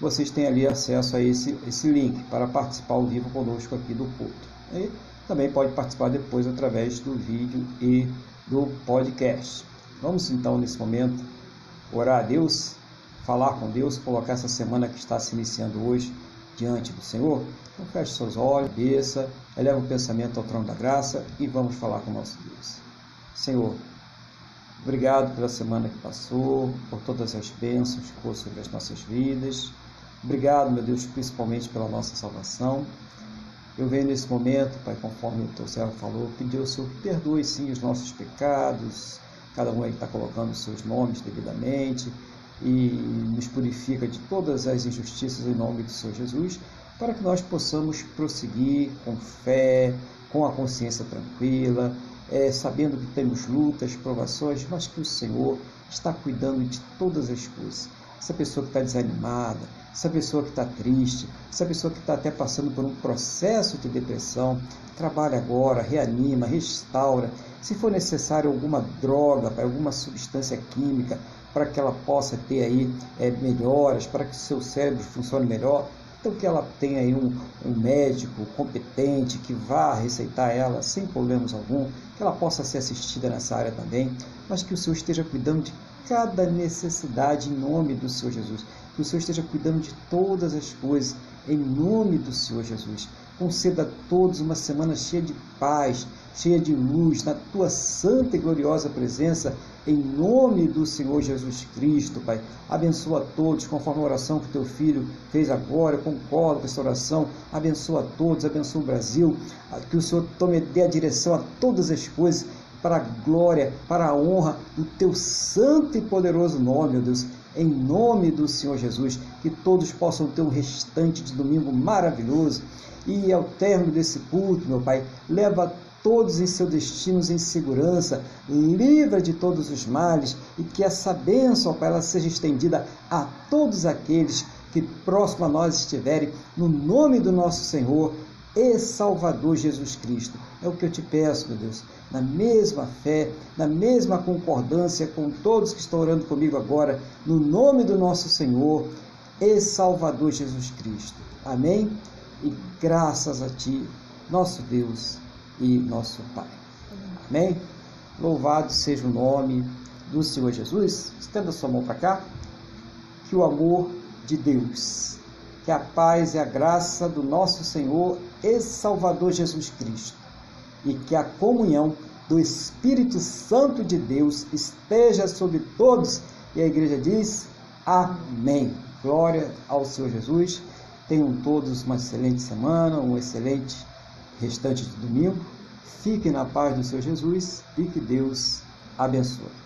vocês têm ali acesso a esse, esse link para participar ao vivo conosco aqui do culto. E também pode participar depois através do vídeo e do podcast. Vamos então, nesse momento, orar a Deus, falar com Deus, colocar essa semana que está se iniciando hoje diante do Senhor. Então, feche seus olhos, cabeça, eleva o pensamento ao trono da graça e vamos falar com o nosso Deus. Senhor, obrigado pela semana que passou, por todas as bênçãos que foram sobre as nossas vidas. Obrigado, meu Deus, principalmente pela nossa salvação. Eu venho nesse momento, Pai, conforme o teu servo falou, pedir ao Senhor que perdoe sim os nossos pecados, cada um aí está colocando os seus nomes devidamente e nos purifica de todas as injustiças em nome do Senhor Jesus, para que nós possamos prosseguir com fé, com a consciência tranquila, é, sabendo que temos lutas, provações, mas que o Senhor está cuidando de todas as coisas. Essa pessoa que está desanimada, essa pessoa que está triste, essa pessoa que está até passando por um processo de depressão, trabalha agora, reanima, restaura. Se for necessário alguma droga, alguma substância química, para que ela possa ter aí é, melhoras, para que o seu cérebro funcione melhor, então que ela tenha aí um, um médico competente que vá receitar ela sem problemas algum, que ela possa ser assistida nessa área também, mas que o Senhor esteja cuidando de cada necessidade em nome do Senhor Jesus que o Senhor esteja cuidando de todas as coisas, em nome do Senhor Jesus. Conceda a todos uma semana cheia de paz, cheia de luz, na tua santa e gloriosa presença, em nome do Senhor Jesus Cristo, Pai. Abençoa a todos, conforme a oração que teu filho fez agora, eu concordo com essa oração. Abençoa a todos, abençoa o Brasil, que o Senhor tome dê a direção a todas as coisas para a glória, para a honra do teu santo e poderoso nome, meu Deus em nome do Senhor Jesus, que todos possam ter um restante de domingo maravilhoso. E ao término desse culto, meu Pai, leva todos em seus destinos em segurança, livra de todos os males e que essa bênção, Pai, ela seja estendida a todos aqueles que próximo a nós estiverem, no nome do nosso Senhor e Salvador Jesus Cristo. É o que eu te peço, meu Deus, na mesma fé, na mesma concordância com todos que estão orando comigo agora, no nome do nosso Senhor e Salvador Jesus Cristo. Amém? E graças a Ti, nosso Deus e nosso Pai. Amém? Louvado seja o nome do Senhor Jesus. Estenda sua mão para cá. Que o amor de Deus, que a paz e a graça do nosso Senhor e Salvador Jesus Cristo e que a comunhão do Espírito Santo de Deus esteja sobre todos. E a igreja diz: Amém. Glória ao Senhor Jesus. Tenham todos uma excelente semana, um excelente restante de domingo. Fiquem na paz do Senhor Jesus e que Deus abençoe.